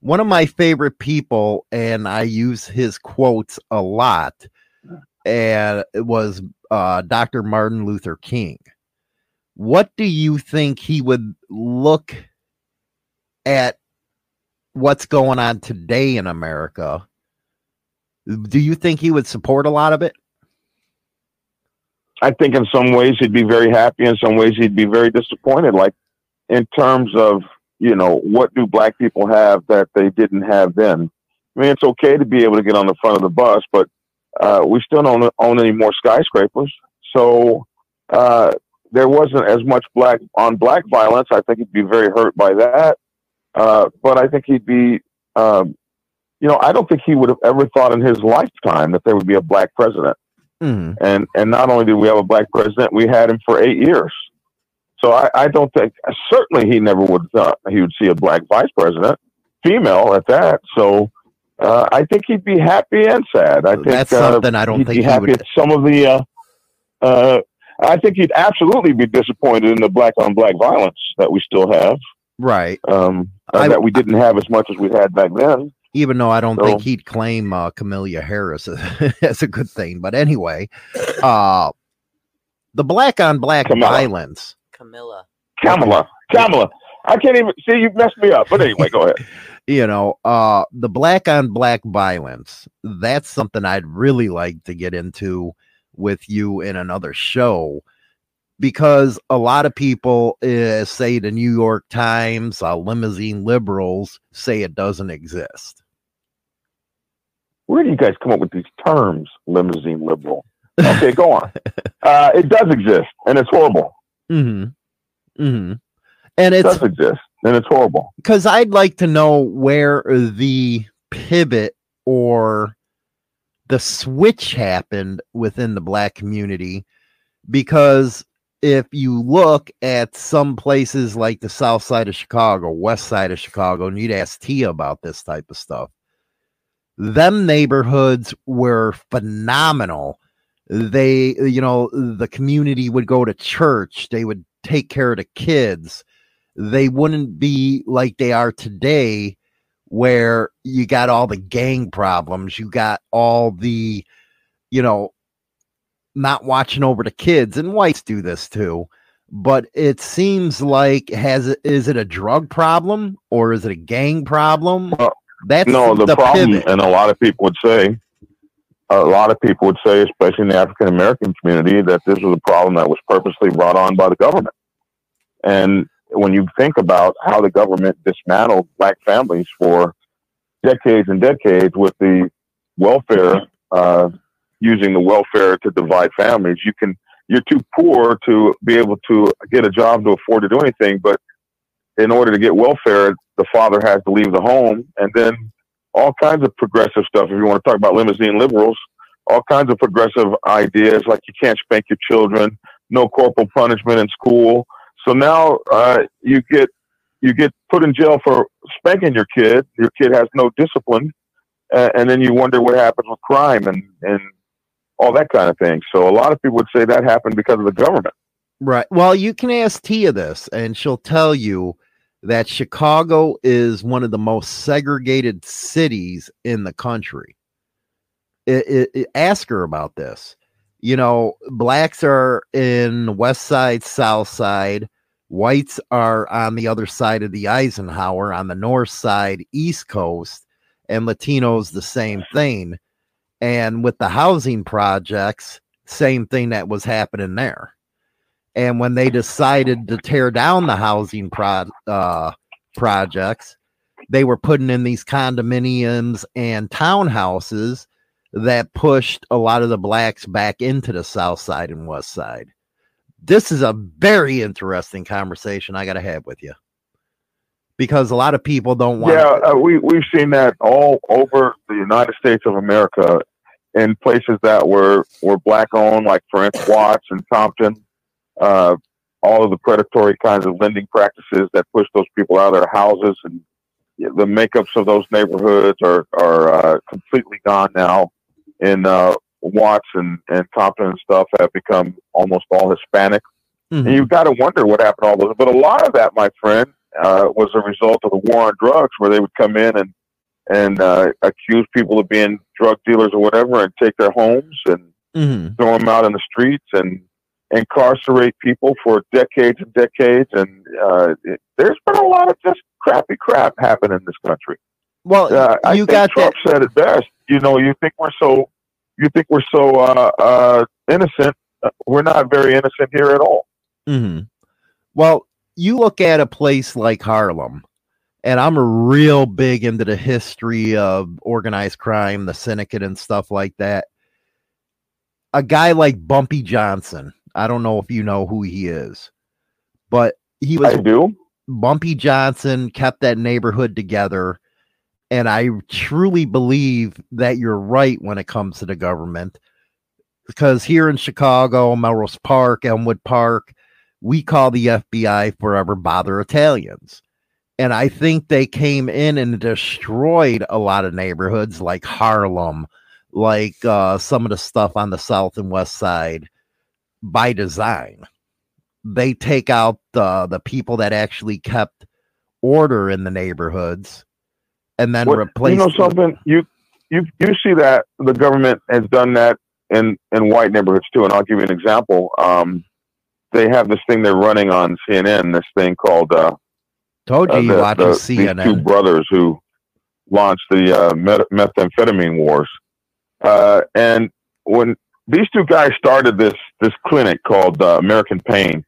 One of my favorite people, and I use his quotes a lot, and it was uh, Dr. Martin Luther King. What do you think he would look at what's going on today in America? Do you think he would support a lot of it? I think in some ways he'd be very happy. In some ways he'd be very disappointed. Like in terms of you know what do black people have that they didn't have then. I mean, it's okay to be able to get on the front of the bus, but uh, we still don't own any more skyscrapers. So uh, there wasn't as much black on black violence. I think he'd be very hurt by that. Uh, but I think he'd be, um, you know, I don't think he would have ever thought in his lifetime that there would be a black president. Mhm. And and not only did we have a black president, we had him for eight years. So I, I don't think certainly he never would have thought he would see a black vice president, female at that. So uh, I think he'd be happy and sad. I think That's uh, something I don't think he would- some of the. Uh, uh, I think he'd absolutely be disappointed in the black on black violence that we still have. Right. Um, uh, I- that we didn't have as much as we had back then. even though I don't So- think he'd claim uh, Camellia Harris as a good thing. But anyway, uh, the black on black Camilla. violence. Camilla. Camilla. Camilla. I can't even see you messed me up. But anyway, go ahead. You know, uh, the black on black violence. That's something I'd really like to get into with you in another show because a lot of people uh, say the New York Times, uh, limousine liberals say it doesn't exist. Where do you guys come up with these terms, limousine liberal? Okay, go on. Uh, it does exist, and it's horrible. hmm hmm And It does exist, and it's horrible. because I'd like to know where the pivot or the switch happened within the black community. Because if you look at some places like the south side of Chicago, west side of Chicago, and you'd ask Tia about this type of stuff, them neighborhoods were phenomenal. They, you know, the community would go to church, they would take care of the kids they wouldn't be like they are today where you got all the gang problems you got all the you know not watching over the kids and whites do this too but it seems like has it is it a drug problem or is it a gang problem that's no, the, the problem, pivot. and a lot of people would say, a lot of people would say, especially in the African American community, that this was a problem that was purposely brought on by the government. And when you think about how the government dismantled black families for decades and decades with the welfare, uh, using the welfare to divide families, you can you're too poor to be able to get a job to afford to do anything, but in order to get welfare, the father has to leave the home, and then all kinds of progressive stuff. If you want to talk about limousine liberals, all kinds of progressive ideas like you can't spank your children, no corporal punishment in school. So now uh, you get you get put in jail for spanking your kid. Your kid has no discipline, uh, and then you wonder what happens with crime and and all that kind of thing. So a lot of people would say that happened because of the government. Right. Well, you can ask Tia this, and she'll tell you that Chicago is one of the most segregated cities in the country. It, it, it- ask her about this. You know, blacks are in West Side, South Side. Whites are on the other side of the Eisenhower, on the North Side, East Coast, and Latinos the same thing. And with the housing projects, same thing that was happening there. And when they decided to tear down the housing pro- uh, projects, they were putting in these condominiums and townhouses that pushed a lot of the blacks back into the south side and west side. This is a very interesting conversation I got to have with you because a lot of people don't want. Yeah, uh, we we've seen that all over the United States of America, in places that were were black owned, like for instance Watts and Compton. Uh, all of the predatory kinds of lending practices that push those people out of their houses, and the makeups of those neighborhoods are are uh, completely gone now. In uh, Watts and, and Compton and stuff have become almost all Hispanic. Mm-hmm. And you've got to wonder what happened to all those. But a lot of that, my friend, uh, was a result of the war on drugs, where they would come in and and uh, accuse people of being drug dealers or whatever, and take their homes and Mhm. throw them out in the streets and incarcerate people for decades and decades. And uh, it, there's been a lot of just crappy crap happen in this country. Well, Uh, I you think Trump said it best. You know, you think we're so, you think we're so uh, uh, innocent. Uh, We're not very innocent here at all. hmm Well, you look at a place like Harlem, and I'm real big into the history of organized crime, the syndicate, and stuff like that. A guy like Bumpy Johnson, I don't know if you know who he is, but he was I do. Bumpy Johnson kept that neighborhood together. And I truly believe that you're right when it comes to the government. Because here in Chicago, Melrose Park, Elmwood Park, we call the FBI forever bother Italians. And I think they came in and destroyed a lot of neighborhoods like Harlem, like uh, some of the stuff on the south and west side by design. They take out the the people that actually kept order in the neighborhoods and then What- replace you know them- something? You you you see that the government has done that in in white neighborhoods too and i'll give you an example. Um they have this thing they're running on cnn this thing called uh Told you uh, you the- watch the- CNN. these two brothers who launched the uh, met- methamphetamine wars uh and when these two guys started this this clinic called uh, american pain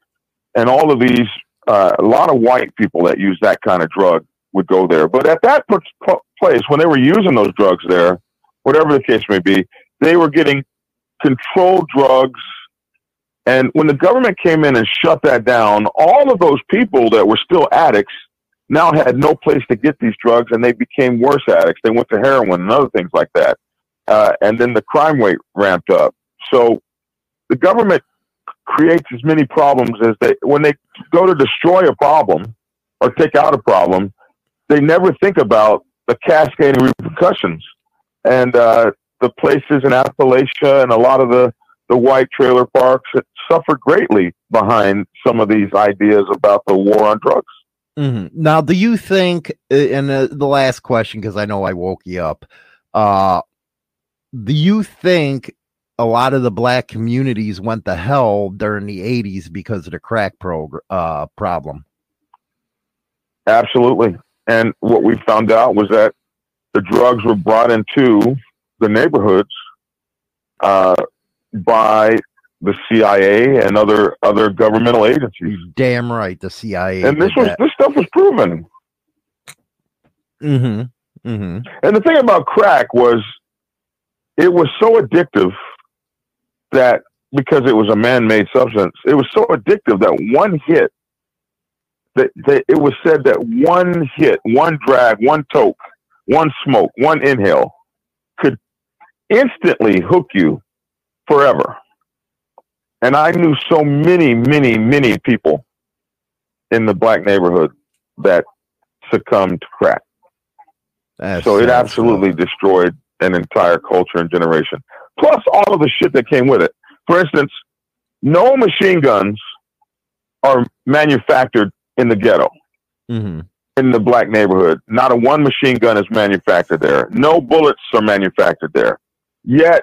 and all of these uh, a lot of white people that use that kind of drug would go there. But at that p- p- place, when they were using those drugs there, whatever the case may be, they were getting controlled drugs. And when the government came in and shut that down, all of those people that were still addicts now had no place to get these drugs and they became worse addicts. They went to heroin and other things like that. Uh, and then the crime rate ramped up. So the government creates as many problems as they, when they go to destroy a problem or take out a problem, they never think about the cascading repercussions. And uh, the places in Appalachia and a lot of the, the white trailer parks that suffered greatly behind some of these ideas about the war on drugs. Mhm. Now, do you think, uh, and uh, the last question, because I know I woke you up, uh, do you think a lot of the black communities went to hell during the 80s because of the crack progr- uh, problem? Absolutely. And what we found out was that the drugs were brought into the neighborhoods uh, by the CIA and other other governmental agencies. Damn right, the CIA. And this was that. this stuff was proven. Mm-hmm. Mm-hmm. And the thing about crack was it was so addictive that because it was a man-made substance, it was so addictive that one hit that, that it was said that one hit, one drag, one toke, one smoke, one inhale could instantly hook you forever. And I knew so many, many, many people in the black neighborhood that succumbed to crack. That's so it absolutely destroyed an entire culture and generation. Plus all of the shit that came with it. For instance, no machine guns are manufactured in the ghetto, hmm in the black neighborhood. Not a one machine gun is manufactured there. No bullets are manufactured there. Yet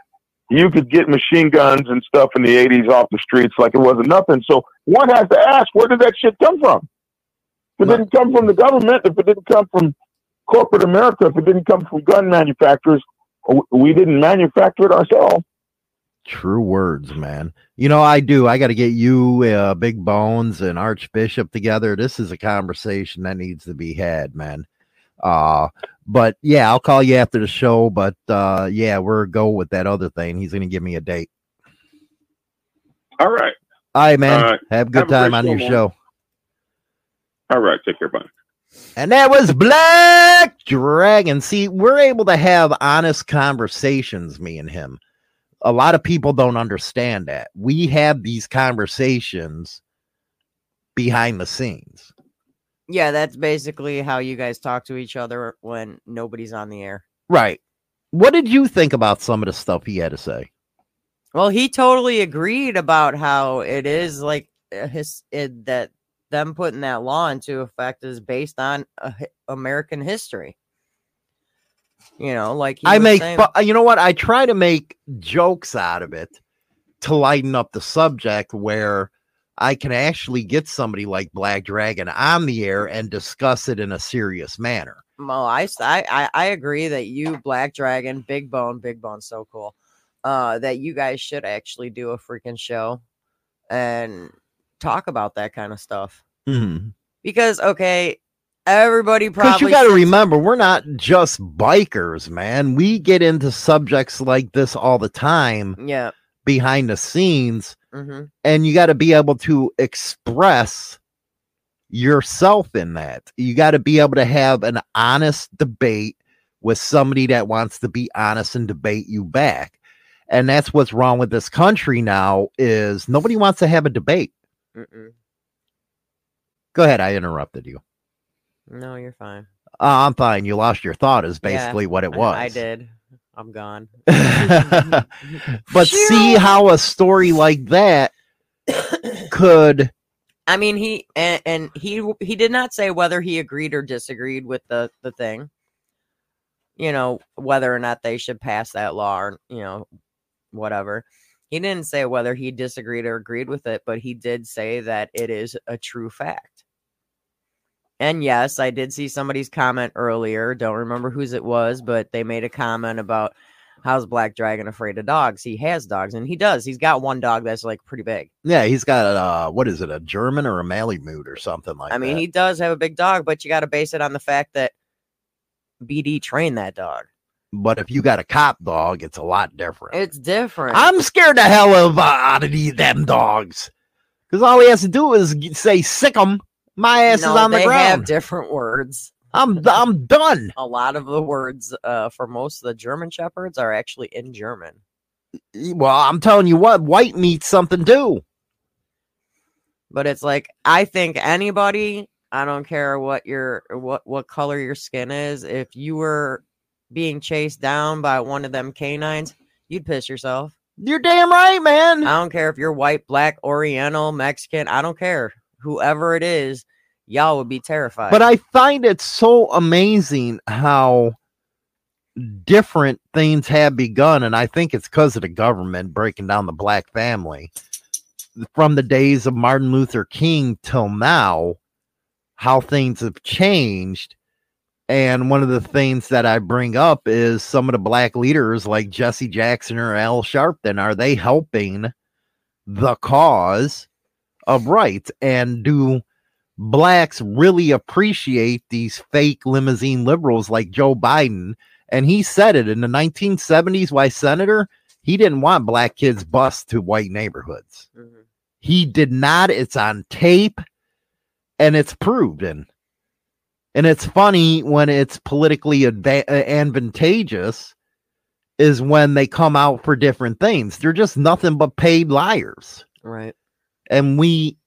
you could get machine guns and stuff in the 80s off the streets like it wasn't nothing. So one has to ask, where did that shit come from? If it didn't come from the government, if it didn't come from corporate America, if it didn't come from gun manufacturers, we didn't manufacture it ourselves. True words, man. You know, I do. I got to get you, uh, Big Bones, and Archbishop together. This is a conversation that needs to be had, man. Uh, but yeah, I'll call you after the show. But uh, yeah, we're go with that other thing. He's gonna give me a date. All right. All right, man. All right. Have a good Have time great on show, your man. show. All right. Take care. Bye. And that was Black Dragon. See, we're able to have honest conversations, me and him. A lot of people don't understand that. We have these conversations behind the scenes. Yeah, that's basically how you guys talk to each other when nobody's on the air. Right. What did you think about some of the stuff he had to say? Well, he totally agreed about how it is like uh, his it, that them putting that law into effect is based on uh, American history. You know, like he I make saying- fu- you know what? I try to make jokes out of it to lighten up the subject where I can actually get somebody like Black Dragon on the air and discuss it in a serious manner. Well, I, I, I- agree that you, Black Dragon, Big Bone, Big Bone, so cool. Uh, that you guys should actually do a freaking show and talk about that kind of stuff. Mhm. Because okay, everybody probably you got to remember, we're not just bikers, man. We get into subjects like this all the time Yeah. behind the scenes, hmm and you got to be able to express yourself in that. You got to be able to have an honest debate with somebody that wants to be honest and debate you back. And that's what's wrong with this country now is nobody wants to have a debate. Mm-mm. Go ahead, I interrupted you. No, you're fine. Uh, I'm fine. You lost your thought is Yeah, basically what it I- was. I did. I'm gone. but see how a story like that could I mean, he and, and he he did not say whether he agreed or disagreed with the the thing. You know whether or not they should pass that law, or you know, whatever. He didn't say whether he disagreed or agreed with it, but he did say that it is a true fact. And yes, I did see somebody's comment earlier. Don't remember whose it was, but they made a comment about how's Black Dragon afraid of dogs. He has dogs, and he does. He's got one dog that's like pretty big. yeah he's got a uh, what is it a german or a malamute or something like that. I mean, that. he does have a big dog, but you got to base it on the fact that BD trained that dog. but if you got a cop dog it's a lot different It's different. i'm scared the hell of uh, out of these them dogs because all he has to do is say sick sick 'em my ass no, is on the ground. they have different words. i'm i'm done A lot of the words uh, for most of the German shepherds are actually in German. well i'm telling you what white meat's something too But it's like I think anybody, I don't care what your what what color your skin is, if you were being chased down by one of them canines, you'd piss yourself. you're damn right man I don't care if you're white, black, oriental, Mexican, I don't care. Whoever it is, y'all would be terrified. But I find it so amazing how different things have begun. And I think it's because of the government breaking down the black family from the days of Martin Luther King till now, how things have changed. And one of the things that I bring up is some of the black leaders like Jesse Jackson or Al Sharpton, are they helping the cause of rights? And do blacks really appreciate these fake limousine liberals like Joe Biden. And he said it in the 1970s, why senator, he didn't want black kids bused to white neighborhoods. He did not. It's on tape and it's proved. And and it's funny when it's politically adva- uh, advantageous is when they come out for different things. They're just nothing but paid liars. right. And we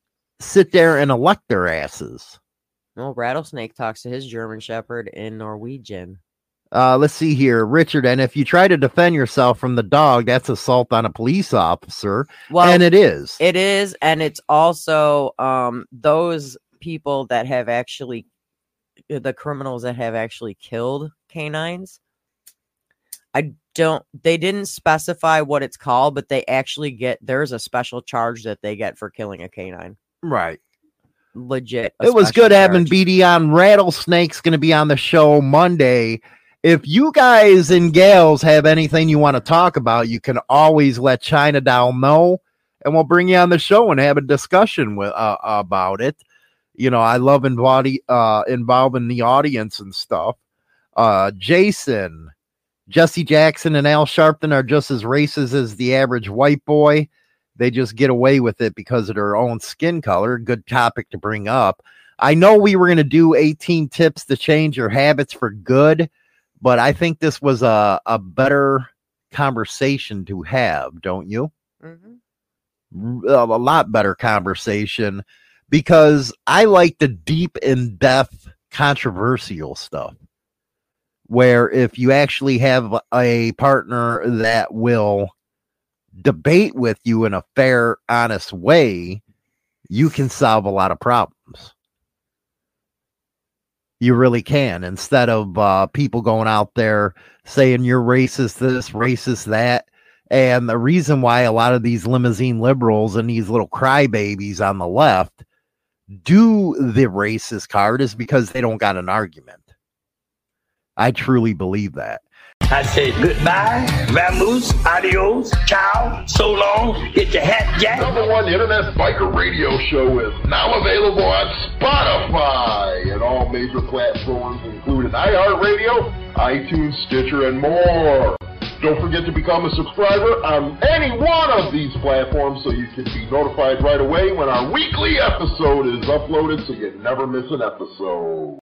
sit there and elect their asses. Well, Rattlesnake talks to his German Shepherd in Norwegian. Uh, let's see here, Richard. And if you try to defend yourself from the dog, that's assault on a police officer. Well, and it is. It is, and it's also um those people that have actually the criminals that have actually killed canines. I don't they didn't specify what it's called, but they actually get there's a special charge that they get for killing a canine. Right. Legit. It was special good having. BD on. Rattlesnake's going to be on the show Monday. If you guys and gals have anything you want to talk about, you can always let China Doll know, and we'll bring you on the show and have a discussion with uh, about it. You know, I love involving uh, involving the audience and stuff. Uh, Jason, Jesse Jackson, and Al Sharpton are just as racist as the average white boy. They just get away with it because of their own skin color. Good topic to bring up. I know we were going to do 18 tips to change your habits for good, but I think this was a, a better conversation to have, don't you? Mm-hmm. A, a lot better conversation because I like the deep in depth controversial stuff where if you actually have a partner that will debate with you in a fair, honest way, you can solve a lot of problems. You really can. Instead of uh, people going out there saying you're racist, this, racist, that. And the reason why a lot of these limousine liberals and these little crybabies on the left do the racist card is because they don't got an argument. I truly believe that. I say goodbye, vamoose, adios, ciao, so long, get your hat jack. Number one internet biker radio show is now available on Spotify and all major platforms, including iHeartRadio, iTunes, Stitcher, and more. Don't forget to become a subscriber on any one of these platforms so you can be notified right away when our weekly episode is uploaded so you never miss an episode.